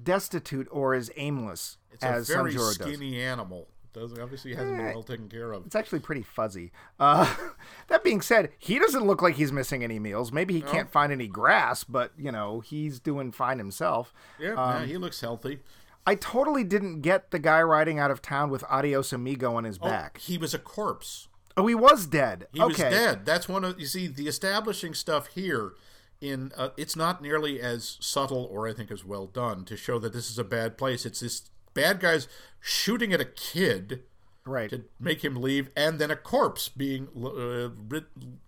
[SPEAKER 3] destitute or as aimless
[SPEAKER 2] it's
[SPEAKER 3] as
[SPEAKER 2] a very
[SPEAKER 3] Sanjuro does.
[SPEAKER 2] skinny animal. Does obviously hasn't been well taken care of.
[SPEAKER 3] It's actually pretty fuzzy. Uh, that being said, he doesn't look like he's missing any meals. Maybe he can't find any grass, but you know he's doing fine himself.
[SPEAKER 2] Yeah,
[SPEAKER 3] Um,
[SPEAKER 2] yeah, he looks healthy.
[SPEAKER 3] I totally didn't get the guy riding out of town with "Adios amigo" on his
[SPEAKER 2] Oh,
[SPEAKER 3] back.
[SPEAKER 2] he was a corpse.
[SPEAKER 3] Oh, he was dead.
[SPEAKER 2] He
[SPEAKER 3] okay.
[SPEAKER 2] was dead. That's one of you see the establishing stuff here. In uh, it's not nearly as subtle or I think as well done to show that this is a bad place. It's this bad guys shooting at a kid
[SPEAKER 3] Right.
[SPEAKER 2] to make him leave, and then a corpse being uh,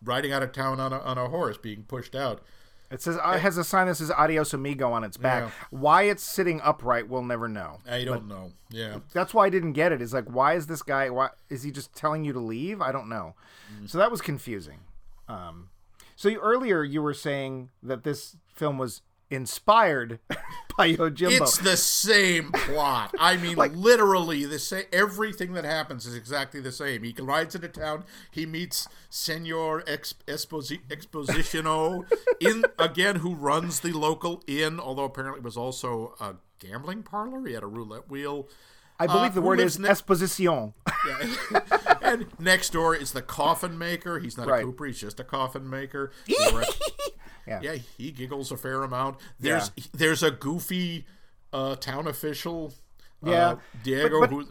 [SPEAKER 2] riding out of town on a, on a horse, being pushed out.
[SPEAKER 3] It says it has a sign that says "Adios amigo" on its back.
[SPEAKER 2] Yeah.
[SPEAKER 3] Why it's sitting upright, we'll never know.
[SPEAKER 2] I don't know. Yeah,
[SPEAKER 3] That's why I didn't get it. Is like, why is this guy? Why is he just telling you to leave? I don't know.
[SPEAKER 2] Mm.
[SPEAKER 3] So that was confusing. Um, so you, earlier you were saying that this film was inspired by Yojimbo.
[SPEAKER 2] it's the same plot. I mean, literally the same. Everything that happens is exactly the same. He rides into town. He meets Senor Ex- Exposi- Expositio in again, who runs the local inn. Although apparently it was also a gambling parlor. He had a roulette wheel.
[SPEAKER 3] I believe
[SPEAKER 2] uh,
[SPEAKER 3] the word is
[SPEAKER 2] ne-
[SPEAKER 3] exposition.
[SPEAKER 2] and next door is the coffin maker. He's not
[SPEAKER 3] Right.
[SPEAKER 2] a Cooper. He's just a coffin maker. He re-
[SPEAKER 3] Yeah.
[SPEAKER 2] yeah, he giggles a fair amount. There's there's a goofy uh, town official.
[SPEAKER 3] Yeah,
[SPEAKER 2] uh, Diego.
[SPEAKER 3] but-
[SPEAKER 2] who,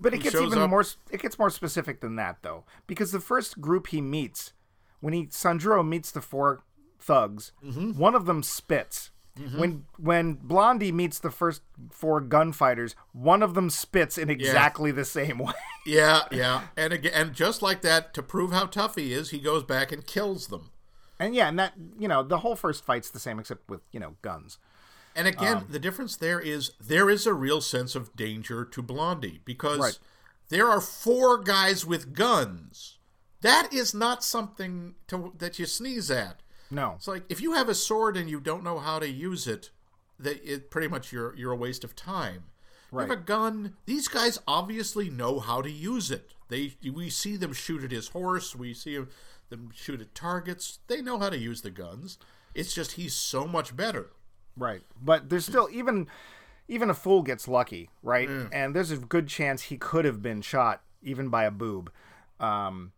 [SPEAKER 3] But it gets even
[SPEAKER 2] up-
[SPEAKER 3] more. It gets more specific than that, though, because the first group he meets, when he Sanjuro meets the four thugs,
[SPEAKER 2] Mm-hmm.
[SPEAKER 3] one of them spits. When when Blondie meets the first four gunfighters, one of them spits in exactly the same way.
[SPEAKER 2] Yeah, yeah, and again, and just like that, to prove how tough he is, he goes back and kills them.
[SPEAKER 3] And yeah, and that you know the whole first fight's the same except with you know guns.
[SPEAKER 2] And again,
[SPEAKER 3] Um,
[SPEAKER 2] the difference there is there is a real sense of danger to Blondie because
[SPEAKER 3] Right.
[SPEAKER 2] there are four guys with guns. That is not something to, that you sneeze at.
[SPEAKER 3] No,
[SPEAKER 2] It's like if you have a sword and you don't know how to use it, that it pretty much you're you're a waste of time. You have a gun. These guys obviously know how to use it. They we see them shoot at his horse. We see them, them shoot at targets. They know how to use the guns. It's just he's so much better.
[SPEAKER 3] Right. But there's still even even a fool gets lucky, right?
[SPEAKER 2] Mm.
[SPEAKER 3] And there's a good chance he could have been shot even by a boob. Um,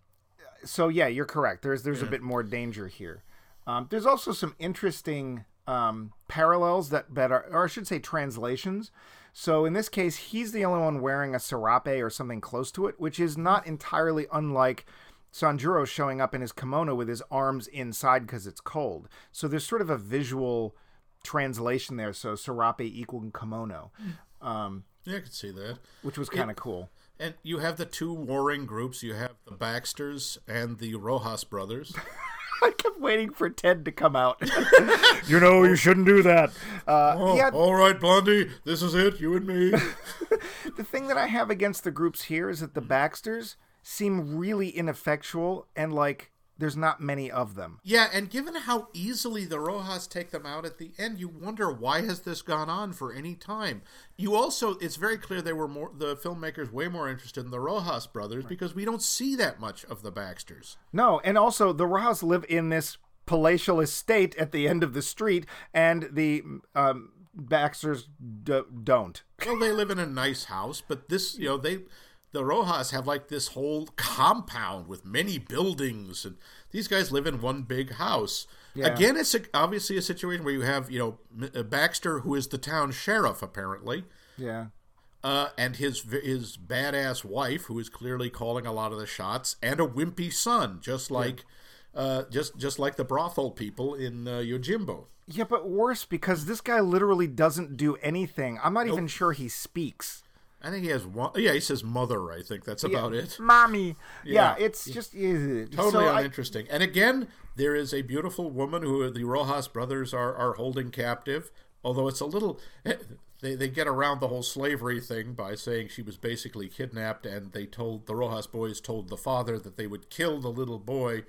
[SPEAKER 3] so yeah, you're correct. There's there's a bit more danger here. Um, there's also some interesting um, parallels that that are, or I should say, translations. So in this case, he's the only one wearing a serape or something close to it, which is not entirely unlike Sanjuro showing up in his kimono with his arms inside because it's cold. So there's sort of a visual translation there. So serape equal kimono, um,
[SPEAKER 2] Yeah, I can see that.
[SPEAKER 3] which was kind of cool.
[SPEAKER 2] And you have the two warring groups. You have the Baxters and the Rojas brothers.
[SPEAKER 3] I kept waiting for Ted to come out. you know, you shouldn't do that. Uh,
[SPEAKER 2] Oh,
[SPEAKER 3] yeah,
[SPEAKER 2] all right, Blondie, this is it, you and me.
[SPEAKER 3] the thing that I have against the groups here is that the Baxters seem really ineffectual and like there's not many of them.
[SPEAKER 2] Yeah, and given how easily the Rojas take them out at the end, you wonder why has this gone on for any time. You also, it's very clear they were more the filmmakers way more interested in the Rojas brothers because we don't see that much of the Baxters.
[SPEAKER 3] No, and also the Rojas live in this palatial estate at the end of the street, and the um, Baxters d- don't.
[SPEAKER 2] Well, they live in a nice house, but this, you know, they the Rojas have like this whole compound with many buildings, and these guys live in one big house.
[SPEAKER 3] Yeah.
[SPEAKER 2] Again, it's a, obviously a situation where you have, you know, uh, Baxter, who is the town sheriff, apparently,
[SPEAKER 3] Yeah.
[SPEAKER 2] uh, and his his badass wife, who is clearly calling a lot of the shots, and a wimpy son, just like, uh, just just like the brothel people in uh, Yojimbo.
[SPEAKER 3] Yeah, but worse because this guy literally doesn't do anything. I'm not even sure he speaks.
[SPEAKER 2] I think he has one. Yeah, he says mother. I think that's about it.
[SPEAKER 3] Mommy. Yeah,
[SPEAKER 2] Yeah.
[SPEAKER 3] it's just uh,
[SPEAKER 2] Totally
[SPEAKER 3] so I-
[SPEAKER 2] uninteresting. and again, there is a beautiful woman who the Rojas brothers are, are holding captive. Although it's a little, they, they get around the whole slavery thing by saying she was basically kidnapped, and they told the Rojas boys told the father that they would kill the little boy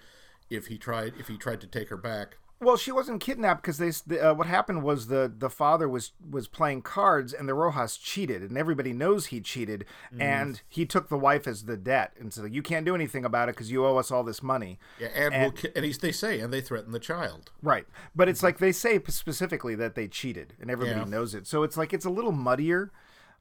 [SPEAKER 2] if he tried if he tried to take her back.
[SPEAKER 3] Well, she wasn't kidnapped because they. Uh, what happened was the the father was was playing cards and the Rojas cheated, and everybody knows he cheated,
[SPEAKER 2] Mm.
[SPEAKER 3] and he took the wife as the debt and so "You can't do anything about it because you owe us all this money."
[SPEAKER 2] Yeah, and, we'll ki- and he's, they say and they threaten the child.
[SPEAKER 3] Right, but it's like they say specifically that they cheated, and everybody
[SPEAKER 2] Yeah.
[SPEAKER 3] knows it. So it's like it's a little muddier.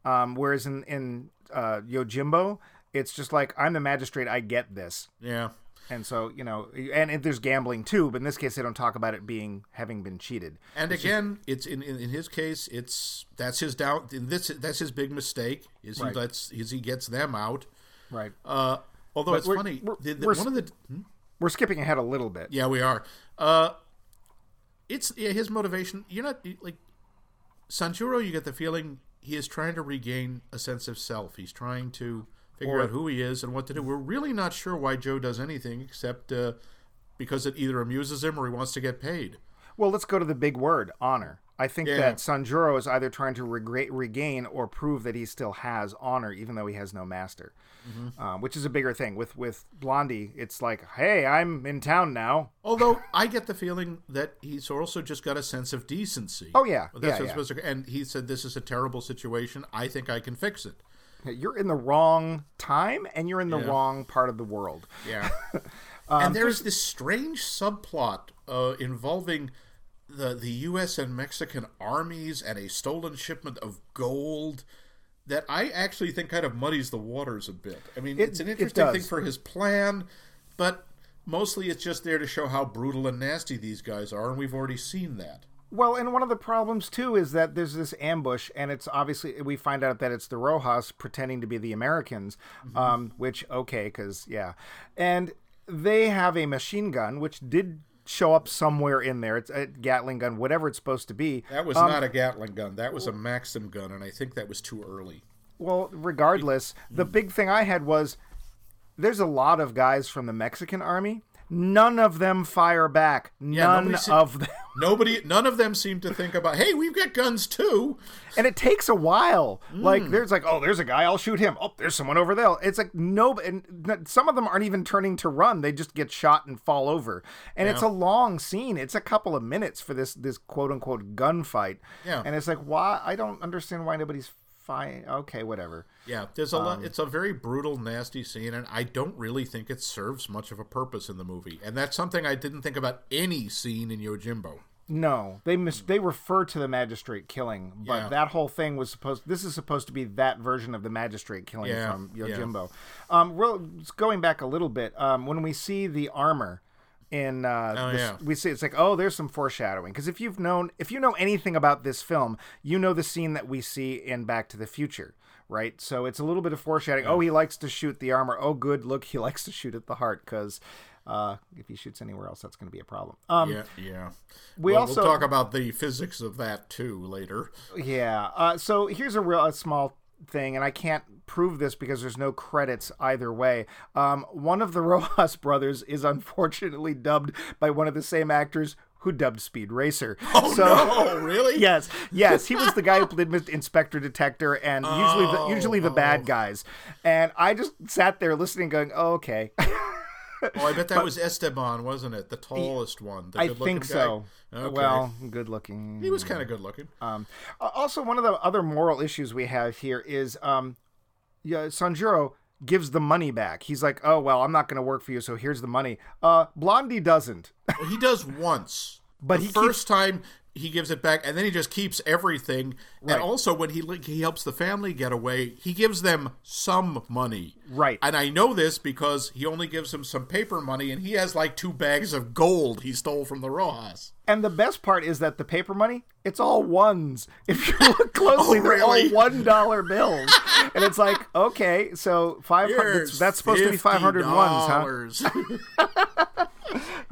[SPEAKER 3] Um, whereas in in uh, Yojimbo, it's just like I'm the magistrate, I get this.
[SPEAKER 2] Yeah.
[SPEAKER 3] And so, you know, and, and there's gambling too, but in this case, they don't talk about it being having been cheated.
[SPEAKER 2] And again, it's in, in in his case, it's that's his down. In this, that's his big mistake. Is
[SPEAKER 3] Right.
[SPEAKER 2] he lets is he gets them out.
[SPEAKER 3] Right.
[SPEAKER 2] Uh, although it's
[SPEAKER 3] we're-
[SPEAKER 2] funny,
[SPEAKER 3] we're-
[SPEAKER 2] the, the,
[SPEAKER 3] we're
[SPEAKER 2] one of the hmm?
[SPEAKER 3] We're skipping ahead a little bit.
[SPEAKER 2] yeah we are. Uh, it's yeah, his motivation. You're not like Sanjuro. You get the feeling he is trying to regain a sense of self. He's trying to figure out who he is and what to do. We're really not sure why Joe does anything except uh, because it either amuses him or he wants to get paid.
[SPEAKER 3] Well, let's go to the big word, honor. I think
[SPEAKER 2] Yeah.
[SPEAKER 3] that Sanjuro is either trying to regre- regain or prove that he still has honor, even though he has no master,
[SPEAKER 2] Mm-hmm.
[SPEAKER 3] um, which is a bigger thing. With with Blondie, it's like, hey, I'm in town now.
[SPEAKER 2] Although I get the feeling that he's also just got a sense of decency.
[SPEAKER 3] Oh, yeah.
[SPEAKER 2] That's
[SPEAKER 3] Yeah, yeah.
[SPEAKER 2] to- and he said, "This is a terrible situation. I think I can fix it."
[SPEAKER 3] You're in the wrong time, and you're in the
[SPEAKER 2] Yeah.
[SPEAKER 3] wrong part of the world.
[SPEAKER 2] Yeah.
[SPEAKER 3] Um,
[SPEAKER 2] and there's this strange subplot uh, involving the the U.S. and Mexican armies and a stolen shipment of gold. That I actually think kind of muddies the waters a bit. I mean,
[SPEAKER 3] It-
[SPEAKER 2] it's an interesting thing for his plan, but mostly it's just there to show how brutal and nasty these guys are, and we've already seen that.
[SPEAKER 3] Well, and one of the problems too is that there's this ambush, and it's obviously we find out that it's the Rojas pretending to be the Americans,
[SPEAKER 2] Mm-hmm.
[SPEAKER 3] um, which okay, because yeah, and they have a machine gun which did show up somewhere in there. It's a Gatling gun, whatever it's supposed to be.
[SPEAKER 2] That was
[SPEAKER 3] Um,
[SPEAKER 2] not a Gatling gun. That was a Maxim gun, and I think that was too early.
[SPEAKER 3] Well, regardless, the
[SPEAKER 2] Mm.
[SPEAKER 3] big thing I had was there's a lot of guys from the Mexican army. None of them fire back. None
[SPEAKER 2] nobody se-
[SPEAKER 3] of them.
[SPEAKER 2] Nobody, none of them seem to think about, hey, we've got guns too.
[SPEAKER 3] and it takes a while.
[SPEAKER 2] Mm.
[SPEAKER 3] Like there's like, oh, there's a guy, I'll shoot him. Oh, there's someone over there. It's like no, and some of them aren't even turning to run. They just get shot and fall over. And it's a long scene. It's a couple of minutes for this this quote unquote gunfight.
[SPEAKER 2] Yeah.
[SPEAKER 3] And it's like, why? I don't understand why nobody's fine. Okay, whatever.
[SPEAKER 2] Yeah, there's a
[SPEAKER 3] Um,
[SPEAKER 2] lot. It's a very brutal, nasty scene, and I don't really think it serves much of a purpose in the movie. And that's something I didn't think about any scene in Yojimbo.
[SPEAKER 3] No, they mis- they refer to the magistrate killing, but
[SPEAKER 2] Yeah.
[SPEAKER 3] that whole thing was supposed. This is supposed to be that version of the magistrate killing
[SPEAKER 2] Yeah,
[SPEAKER 3] from
[SPEAKER 2] yeah.
[SPEAKER 3] Yojimbo. Um, real, going back a little bit, um, when we see the armor in, uh,
[SPEAKER 2] Oh,
[SPEAKER 3] this-
[SPEAKER 2] yeah.
[SPEAKER 3] we see it's like, oh, there's some foreshadowing because if you've known, if you know anything about this film, you know the scene that we see in Back to the Future. Right, so it's a little bit of foreshadowing. Oh, he likes to shoot the armor. Oh, good, look, he likes to shoot at the heart because uh, if he shoots anywhere else, that's going to be a problem. Um,
[SPEAKER 2] yeah, yeah.
[SPEAKER 3] we
[SPEAKER 2] Well,
[SPEAKER 3] also-
[SPEAKER 2] we'll talk about the physics of that too later.
[SPEAKER 3] Yeah. Uh, so here's a real a small thing, and I can't prove this because there's no credits either way. Um, one of the Rojas brothers is unfortunately dubbed by one of the same actors who dubbed Speed Racer.
[SPEAKER 2] Oh no, really?
[SPEAKER 3] Yes, yes, he was the guy who played Inspector Detector, and usually the usually the bad guys. And I just sat there listening, going, oh, "Okay."
[SPEAKER 2] Oh, I bet that was Esteban, wasn't it? The tallest one. The
[SPEAKER 3] I think so.
[SPEAKER 2] Okay.
[SPEAKER 3] Well, good looking.
[SPEAKER 2] he was kind of good looking.
[SPEAKER 3] Um, also, one of the other moral issues we have here is um, yeah, Sanjuro gives the money back. He's like, "Oh well, I'm not going to work for you, so here's the money." Uh, Blondie doesn't.
[SPEAKER 2] Well, he does once,
[SPEAKER 3] But
[SPEAKER 2] the
[SPEAKER 3] he
[SPEAKER 2] first time he gives it back, and then he just keeps everything.
[SPEAKER 3] Right.
[SPEAKER 2] And also, when he he helps the family get away, he gives them some money.
[SPEAKER 3] Right.
[SPEAKER 2] And I know this because he only gives them some paper money, and he has like two bags of gold he stole from the Rojas.
[SPEAKER 3] And the best part is that the paper money, it's all ones. If you look closely,
[SPEAKER 2] Oh,
[SPEAKER 3] they're
[SPEAKER 2] really?
[SPEAKER 3] all one dollar bills. and it's like, okay, so five hundred.
[SPEAKER 2] Here's
[SPEAKER 3] That's supposed to be five hundred ones, huh?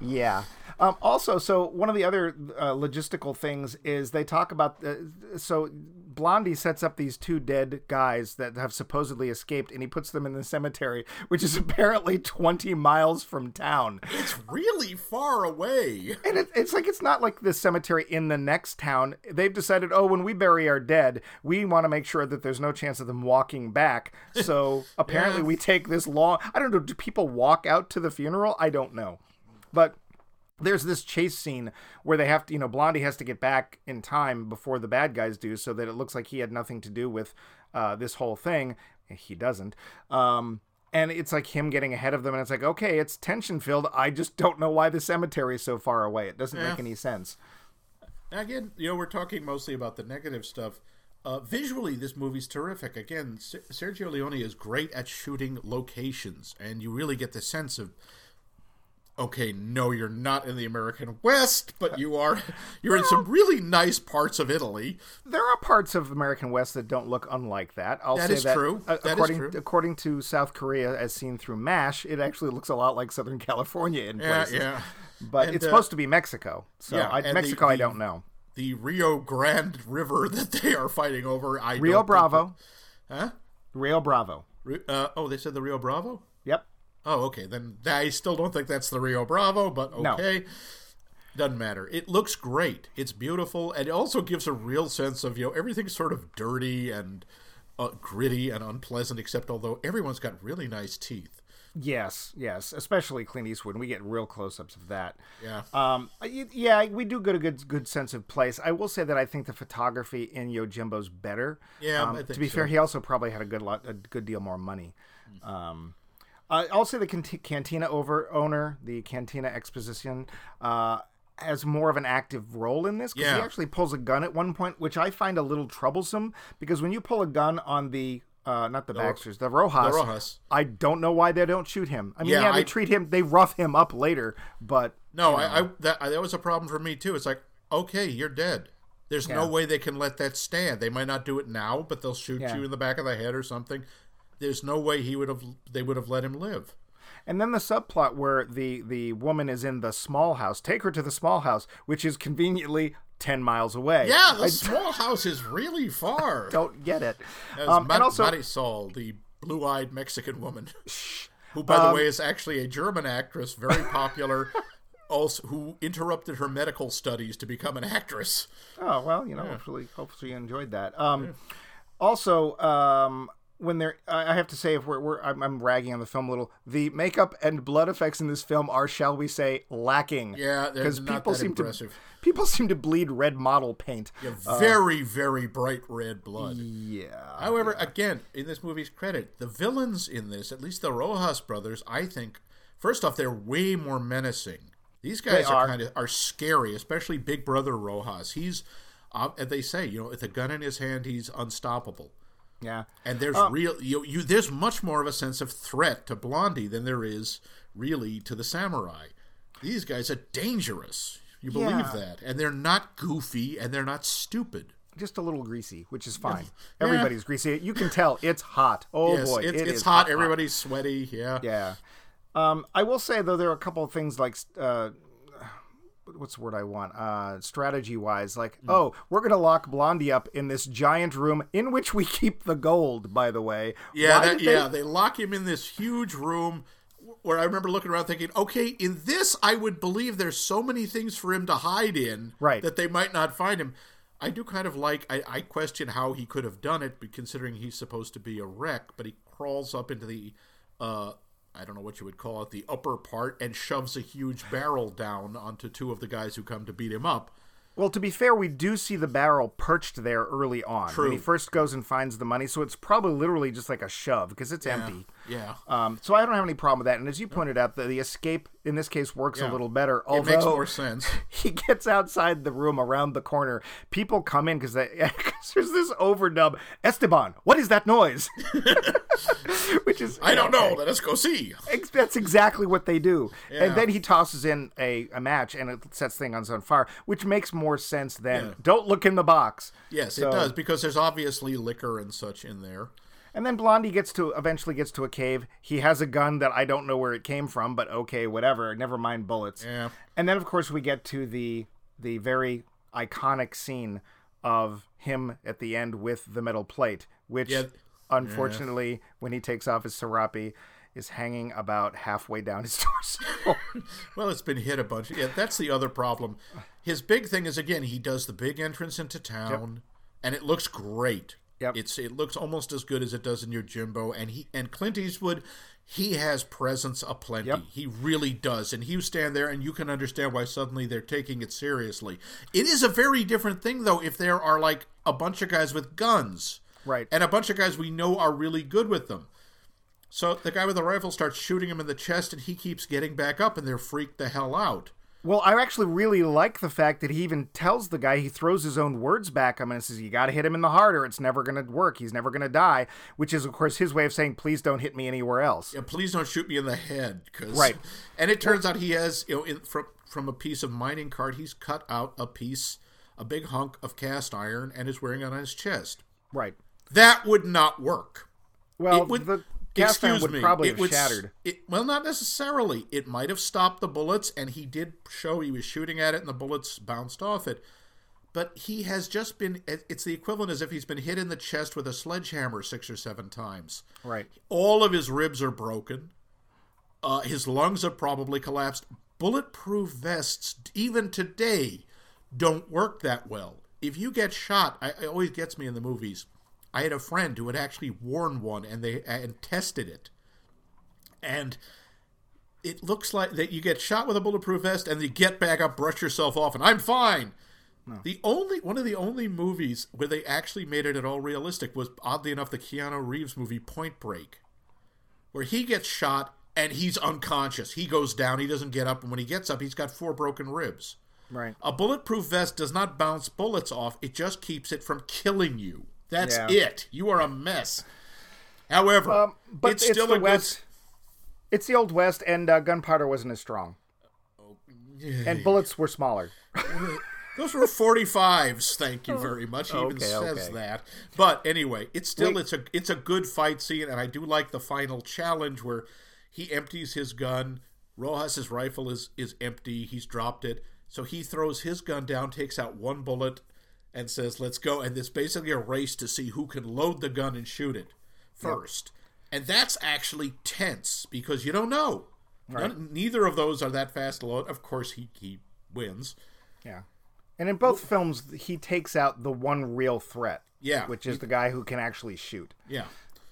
[SPEAKER 3] Yeah. Um, also, so one of the other uh, logistical things is they talk about uh, so Blondie sets up these two dead guys that have supposedly escaped, and he puts them in the cemetery, which is apparently twenty miles from town.
[SPEAKER 2] it's really far away.
[SPEAKER 3] And it, it's like it's not like the cemetery in the next town. They've decided, oh, when we bury our dead, we want to make sure that there's no chance of them walking back. So apparently,
[SPEAKER 2] Yeah.
[SPEAKER 3] we take this long. I don't know. Do people walk out to the funeral? I don't know, but. There's this chase scene where they have to, you know, Blondie has to get back in time before the bad guys do, so that it looks like he had nothing to do with uh, this whole thing. He doesn't. Um, and it's like him getting ahead of them, and it's like, okay, it's tension filled. I just don't know why the cemetery is so far away. It doesn't
[SPEAKER 2] Yeah.
[SPEAKER 3] make any sense.
[SPEAKER 2] Again, you know, we're talking mostly about the negative stuff. Uh, visually, this movie's terrific. Again, Sergio Leone is great at shooting locations, and you really get the sense of, okay, no, you're not in the American West, but you are. You're in some really nice parts of Italy.
[SPEAKER 3] There are parts of American West that don't look unlike that. I'll
[SPEAKER 2] That
[SPEAKER 3] say
[SPEAKER 2] is
[SPEAKER 3] that
[SPEAKER 2] true.
[SPEAKER 3] uh,
[SPEAKER 2] That is
[SPEAKER 3] according
[SPEAKER 2] true.
[SPEAKER 3] according to South Korea, as seen through MASH, it actually looks a lot like Southern California in
[SPEAKER 2] Yeah,
[SPEAKER 3] places.
[SPEAKER 2] yeah.
[SPEAKER 3] But
[SPEAKER 2] And,
[SPEAKER 3] it's
[SPEAKER 2] uh,
[SPEAKER 3] supposed to be Mexico, so
[SPEAKER 2] yeah,
[SPEAKER 3] I,
[SPEAKER 2] and the-
[SPEAKER 3] Mexico I don't know.
[SPEAKER 2] The Rio Grande River that they are fighting over. I
[SPEAKER 3] Rio
[SPEAKER 2] think
[SPEAKER 3] Bravo,
[SPEAKER 2] that- huh?
[SPEAKER 3] Rio Bravo.
[SPEAKER 2] Uh, oh, they said the Rio Bravo.
[SPEAKER 3] Yep.
[SPEAKER 2] Oh, okay. Then I still don't think that's the Rio Bravo, but
[SPEAKER 3] No.
[SPEAKER 2] okay. Doesn't matter. It looks great. It's beautiful, and it also gives a real sense of you know everything's sort of dirty and uh, gritty and unpleasant. Except although everyone's got really nice teeth.
[SPEAKER 3] Yes, yes, especially Clint Eastwood. We get real close-ups of that.
[SPEAKER 2] Yeah.
[SPEAKER 3] Um, yeah, we do get a good good sense of place. I will say that I think the photography in Yojimbo's better.
[SPEAKER 2] Yeah,
[SPEAKER 3] Um, to be
[SPEAKER 2] so.
[SPEAKER 3] fair, he also probably had a good lot, a good deal more money. Um, uh, I'll say the cant- cantina over owner, the cantina exposition, uh, has more of an active role in this because he actually pulls a gun at one point, which I find a little troublesome because when you pull a gun on the uh, not the Baxters, the Rojas,
[SPEAKER 2] The Rojas.
[SPEAKER 3] I don't know why they don't shoot him. I mean,
[SPEAKER 2] Yeah,
[SPEAKER 3] yeah, they
[SPEAKER 2] I-
[SPEAKER 3] treat him, they rough him up later, but
[SPEAKER 2] No, I, I that that was a problem for me too. It's like okay, you're dead. There's no way they can let that stand. They might not do it now, but they'll shoot
[SPEAKER 3] Yeah.
[SPEAKER 2] you in the back of the head or something. There's no way he would have. They would have let him live.
[SPEAKER 3] And then the subplot where the the woman is in the small house, take her to the small house, which is conveniently ten miles away.
[SPEAKER 2] Yeah, the
[SPEAKER 3] I
[SPEAKER 2] small house is really far.
[SPEAKER 3] don't get it.
[SPEAKER 2] As
[SPEAKER 3] Um,
[SPEAKER 2] Ma-
[SPEAKER 3] and also,
[SPEAKER 2] Marisol, the blue-eyed Mexican woman, who, by the
[SPEAKER 3] Um,
[SPEAKER 2] way, is actually a German actress, very popular, also who interrupted her medical studies to become an actress.
[SPEAKER 3] oh well, you know, hopefully, hopefully you enjoyed that. Um, also, um, when they're, I have to say, if we're, we're I'm, I'm ragging on the film a little, the makeup and blood effects in this film are, shall we say, lacking.
[SPEAKER 2] Yeah,
[SPEAKER 3] because people
[SPEAKER 2] that
[SPEAKER 3] seem
[SPEAKER 2] impressive.
[SPEAKER 3] to people seem to bleed red model paint.
[SPEAKER 2] yeah, very, very bright red blood.
[SPEAKER 3] Yeah.
[SPEAKER 2] However, again, in this movie's credit, the villains in this, at least the Rojas brothers, I think, first off, they're way more menacing. These guys are,
[SPEAKER 3] are.
[SPEAKER 2] kind of are scary, especially Big Brother Rojas. He's, uh, they say, you know, with a gun in his hand, he's unstoppable.
[SPEAKER 3] Yeah.
[SPEAKER 2] And there's
[SPEAKER 3] Um,
[SPEAKER 2] real, you, you, there's much more of a sense of threat to Blondie than there is really to the samurai. These guys are dangerous. You believe
[SPEAKER 3] Yeah.
[SPEAKER 2] that, and they're not goofy, and they're not stupid.
[SPEAKER 3] just a little greasy, which is fine. Everybody's greasy. You can tell it's hot. Oh
[SPEAKER 2] yes,
[SPEAKER 3] boy,
[SPEAKER 2] it's,
[SPEAKER 3] it
[SPEAKER 2] it's
[SPEAKER 3] is
[SPEAKER 2] hot. Everybody's sweaty. Yeah.
[SPEAKER 3] Yeah. Um, I will say though there are a couple of things like uh, what's the word I want? Uh, strategy wise, like
[SPEAKER 2] Hmm.
[SPEAKER 3] oh, we're gonna lock Blondie up in this giant room in which we keep the gold. By the way,
[SPEAKER 2] Yeah, that,
[SPEAKER 3] they-
[SPEAKER 2] yeah. They lock him in this huge room. where I remember looking around thinking, okay, in this I would believe there's so many things for him to hide in
[SPEAKER 3] Right.
[SPEAKER 2] that they might not find him. I do kind of like I, I question how he could have done it, considering he's supposed to be a wreck, but he crawls up into the uh I don't know what you would call it, the upper part, and shoves a huge barrel down onto two of the guys who come to beat him up.
[SPEAKER 3] Well, to be fair, we do see the barrel perched there early on
[SPEAKER 2] True.
[SPEAKER 3] when he first goes and finds the money. So it's probably literally just like a shove because it's empty.
[SPEAKER 2] Yeah.
[SPEAKER 3] Um, so I don't have any problem with that. And as you pointed out, the, the escape in this case works a little better. Although It
[SPEAKER 2] makes more sense.
[SPEAKER 3] he gets outside the room around the corner. People come in because there's this overdub. Esteban, what is that noise? Which is
[SPEAKER 2] I don't know. Let us go see.
[SPEAKER 3] That's exactly what they do.
[SPEAKER 2] Yeah.
[SPEAKER 3] And then he tosses in a, a match and it sets things on fire, which makes more sense than
[SPEAKER 2] Yeah.
[SPEAKER 3] don't look in the box.
[SPEAKER 2] Yes,
[SPEAKER 3] So-
[SPEAKER 2] it does because there's obviously liquor and such in there.
[SPEAKER 3] And then Blondie gets to eventually gets to a cave. He has a gun that I don't know where it came from, but okay, whatever. Never mind bullets.
[SPEAKER 2] Yeah.
[SPEAKER 3] And then of course we get to the the very iconic scene of him at the end with the metal plate, which
[SPEAKER 2] Yeah.
[SPEAKER 3] unfortunately when he takes off his serape is hanging about halfway down his torso.
[SPEAKER 2] Well, it's been hit a bunch. Yeah, that's the other problem. His big thing is again, he does the big entrance into town, and it looks great.
[SPEAKER 3] Yep.
[SPEAKER 2] It's it looks almost as good as it does in Yojimbo, and he and Clint Eastwood, he has presence aplenty.
[SPEAKER 3] Yep.
[SPEAKER 2] He really does, and you stand there and you can understand why suddenly they're taking it seriously. It is a very different thing though if there are like a bunch of guys with guns,
[SPEAKER 3] Right.
[SPEAKER 2] and a bunch of guys we know are really good with them. So the guy with the rifle starts shooting him in the chest, and he keeps getting back up, and they're freaked the hell out.
[SPEAKER 3] Well, I actually really like the fact that he even tells the guy he throws his own words back at him and says, "You got to hit him in the heart, or it's never going to work. He's never going to die." Which is, of course, his way of saying, "Please don't hit me anywhere else."
[SPEAKER 2] Yeah, please don't shoot me in the head, cause,
[SPEAKER 3] Right.
[SPEAKER 2] And it turns out he has, you know, in, from from a piece of mining cart, he's cut out a piece, a big hunk of cast iron, and is wearing it on his chest.
[SPEAKER 3] Right.
[SPEAKER 2] That would not work.
[SPEAKER 3] Well,
[SPEAKER 2] It would-
[SPEAKER 3] the cast would
[SPEAKER 2] me.
[SPEAKER 3] probably
[SPEAKER 2] it
[SPEAKER 3] have
[SPEAKER 2] would
[SPEAKER 3] shattered.
[SPEAKER 2] It, well, not necessarily. It might have stopped the bullets, and he did show he was shooting at it, and the bullets bounced off it. But he has just been. It's the equivalent as if he's been hit in the chest with a sledgehammer six or seven times.
[SPEAKER 3] Right.
[SPEAKER 2] All of his ribs are broken. Uh, his lungs have probably collapsed. Bulletproof vests, even today, don't work that well. If you get shot, I, it always gets me in the movies. I had a friend who had actually worn one and they and tested it, and it looks like that you get shot with a bulletproof vest and you get back up, brush yourself off, and I'm fine. The only one of the only movies where they actually made it at all realistic was oddly enough the Keanu Reeves movie Point Break, where he gets shot and he's unconscious. He goes down, he doesn't get up, and when he gets up, he's got four broken ribs.
[SPEAKER 3] Right.
[SPEAKER 2] A bulletproof vest does not bounce bullets off, it just keeps it from killing you. That's
[SPEAKER 3] Yeah.
[SPEAKER 2] it. You are a mess. However,
[SPEAKER 3] Um, but
[SPEAKER 2] it's
[SPEAKER 3] it's,
[SPEAKER 2] still
[SPEAKER 3] the
[SPEAKER 2] a good
[SPEAKER 3] West. It's the old West, and uh, gunpowder wasn't as strong, and bullets were smaller.
[SPEAKER 2] Those were 45s. Thank you very much. He even
[SPEAKER 3] Okay,
[SPEAKER 2] says
[SPEAKER 3] okay.
[SPEAKER 2] that. But anyway, it's still
[SPEAKER 3] Wait.
[SPEAKER 2] it's a it's a good fight scene, and I do like the final challenge where he empties his gun. Rojas's rifle is is empty. He's dropped it, so he throws his gun down, takes out one bullet, and says, "Let's go." And it's basically a race to see who can load the gun and shoot it first. And that's actually tense because you don't know. None, neither of those are that fast to load. Of course, he he wins.
[SPEAKER 3] Yeah. And in both films, he takes out the one real threat.
[SPEAKER 2] Yeah.
[SPEAKER 3] Which is the guy who can actually shoot.
[SPEAKER 2] Yeah.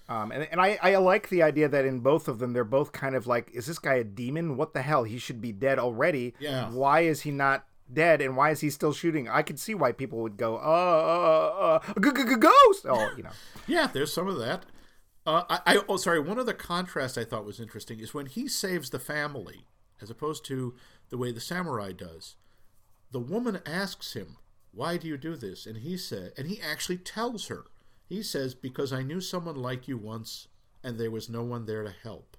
[SPEAKER 3] Um, and and I, I like the idea that in both of them, they're both kind of like, is this guy a demon? What the hell? He should be dead already.
[SPEAKER 2] Yeah.
[SPEAKER 3] Why is he not dead? And why is he still shooting? I could see why people would go, uh, uh, uh, ghost. Oh, you know.
[SPEAKER 2] Yeah, there's some of that. Uh, I, I oh sorry. One of the contrasts I thought was interesting is when he saves the family, as opposed to the way the samurai does. The woman asks him, "Why do you do this?" And he said, and he actually tells her. He says, "Because I knew someone like you once, and there was no one there to help."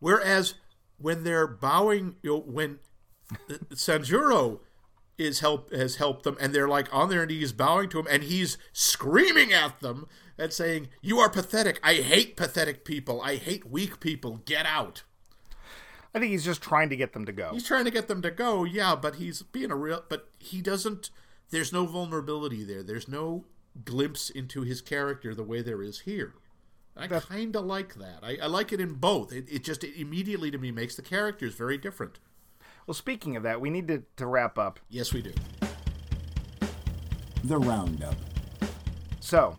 [SPEAKER 2] Whereas when they're bowing, you know, when Sanjuro is help has helped them, and they're like on their knees bowing to him, and he's screaming at them and saying, "You are pathetic. I hate pathetic people. I hate weak people. Get out."
[SPEAKER 3] I think he's just trying to get them to go.
[SPEAKER 2] He's trying to get them to go, yeah, but he's being a real. But he doesn't. There's no vulnerability there. There's no glimpse into his character the way there is here. I kind of like that. I, I like it in both. It, it just it immediately to me makes the characters very different.
[SPEAKER 3] Well, speaking of that, we need to, to wrap up.
[SPEAKER 2] Yes, we do.
[SPEAKER 1] The Roundup.
[SPEAKER 3] So,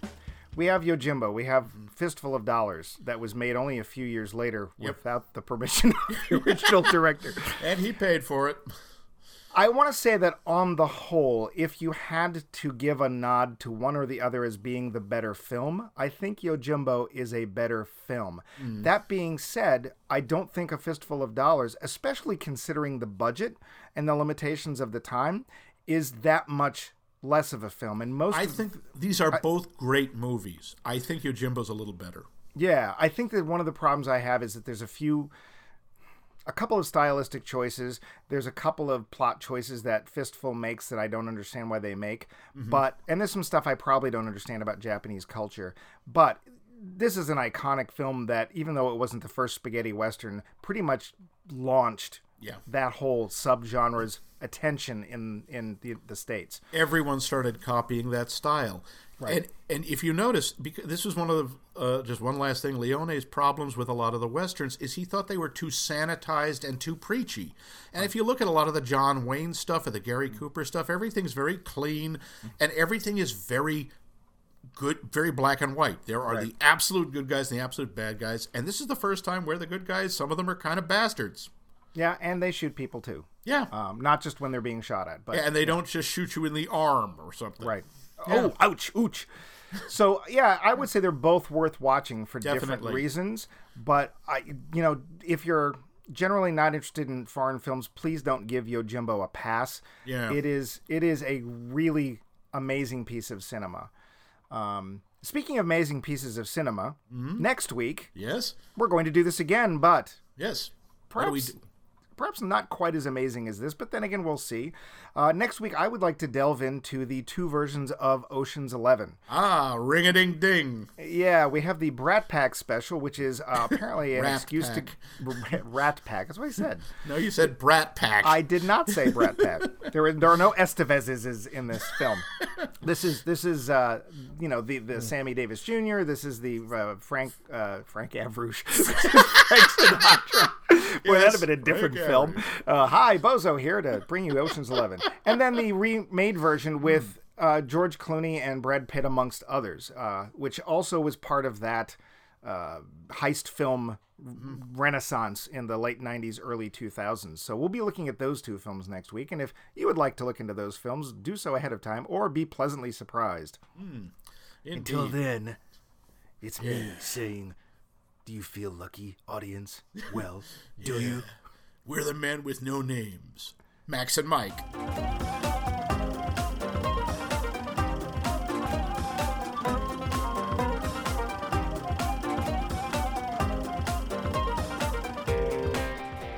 [SPEAKER 3] we have Yojimbo. We have Fistful of Dollars that was made only a few years later
[SPEAKER 2] Yep.
[SPEAKER 3] without the permission of the original director.
[SPEAKER 2] And he paid for it.
[SPEAKER 3] I want to say that on the whole, if you had to give a nod to one or the other as being the better film, I think Yojimbo is a better film. Hmm. That being said, I don't think A Fistful of Dollars, especially considering the budget and the limitations of the time, is that much less of a film. And most
[SPEAKER 2] I think these are both great movies. I think Yojimbo's a little better.
[SPEAKER 3] Yeah, I think that one of the problems I have is that there's a few, a couple of stylistic choices. There's a couple of plot choices that Fistful makes that I don't understand why they make. Mm-hmm. But and there's some stuff I probably don't understand about Japanese culture. But this is an iconic film that, even though it wasn't the first spaghetti western, pretty much launched
[SPEAKER 2] Yeah.
[SPEAKER 3] that whole subgenre's attention in in the, the states.
[SPEAKER 2] everyone started copying that style. And and if you notice, because this was one of the uh, just one last thing, Leone's problems with a lot of the westerns is he thought they were too sanitized and too preachy. And if you look at a lot of the John Wayne stuff or the Gary Cooper stuff, everything's very clean and everything is very good, very black and white. There are the absolute good guys and the absolute bad guys, and this is the first time where the good guys, some of them are kind of bastards.
[SPEAKER 3] Yeah, and they shoot people too.
[SPEAKER 2] Yeah.
[SPEAKER 3] Um, not just when they're being shot at, but
[SPEAKER 2] and they don't just shoot you in the arm or something.
[SPEAKER 3] Right. Oh, ouch, ouch. So yeah, I would say they're both worth watching for different reasons. But I, you know, if you're generally not interested in foreign films, please don't give Yojimbo a pass.
[SPEAKER 2] Yeah.
[SPEAKER 3] It is it is a really amazing piece of cinema. Um, speaking of amazing pieces of cinema,
[SPEAKER 2] Mm-hmm.
[SPEAKER 3] next week
[SPEAKER 2] Yes.
[SPEAKER 3] we're going to do this again, but
[SPEAKER 2] Yes. What do we
[SPEAKER 3] perhaps? Perhaps not quite as amazing as this, but then again, we'll see. Uh, next week, I would like to delve into the two versions of Ocean's Eleven.
[SPEAKER 2] Ah, ring a ding ding.
[SPEAKER 3] Yeah, we have the Brat Pack special, which is uh, apparently an excuse
[SPEAKER 2] Pack.
[SPEAKER 3] to Rat Pack. That's what I said.
[SPEAKER 2] No, you said Brat Pack.
[SPEAKER 3] I did not say Brat Pack. There, are, there are no Estevezes in this film. This is this is uh, you know the the Sammy Davis Jr. This is the uh, Frank uh, Frank Avrush. Frank Sinatra. Boy, that'd have been a different film. Uh, hi, Bozo here to bring you Ocean's Eleven, and then the remade version with uh, George Clooney and Brad Pitt amongst others, uh, which also was part of that uh, heist film renaissance in the late 90s, early 2000s. So we'll be looking at those two films next week. And if you would like to look into those films, do so ahead of time or be pleasantly surprised. Until then, it's me saying, Do you feel lucky, audience? Well, do you?
[SPEAKER 2] We're the men with no names. Max and Mike.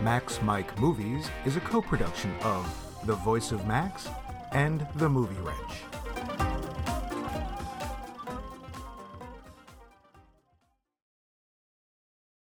[SPEAKER 4] Max Mike Movies is a co production of The Voice of Max and The Movie Wrench.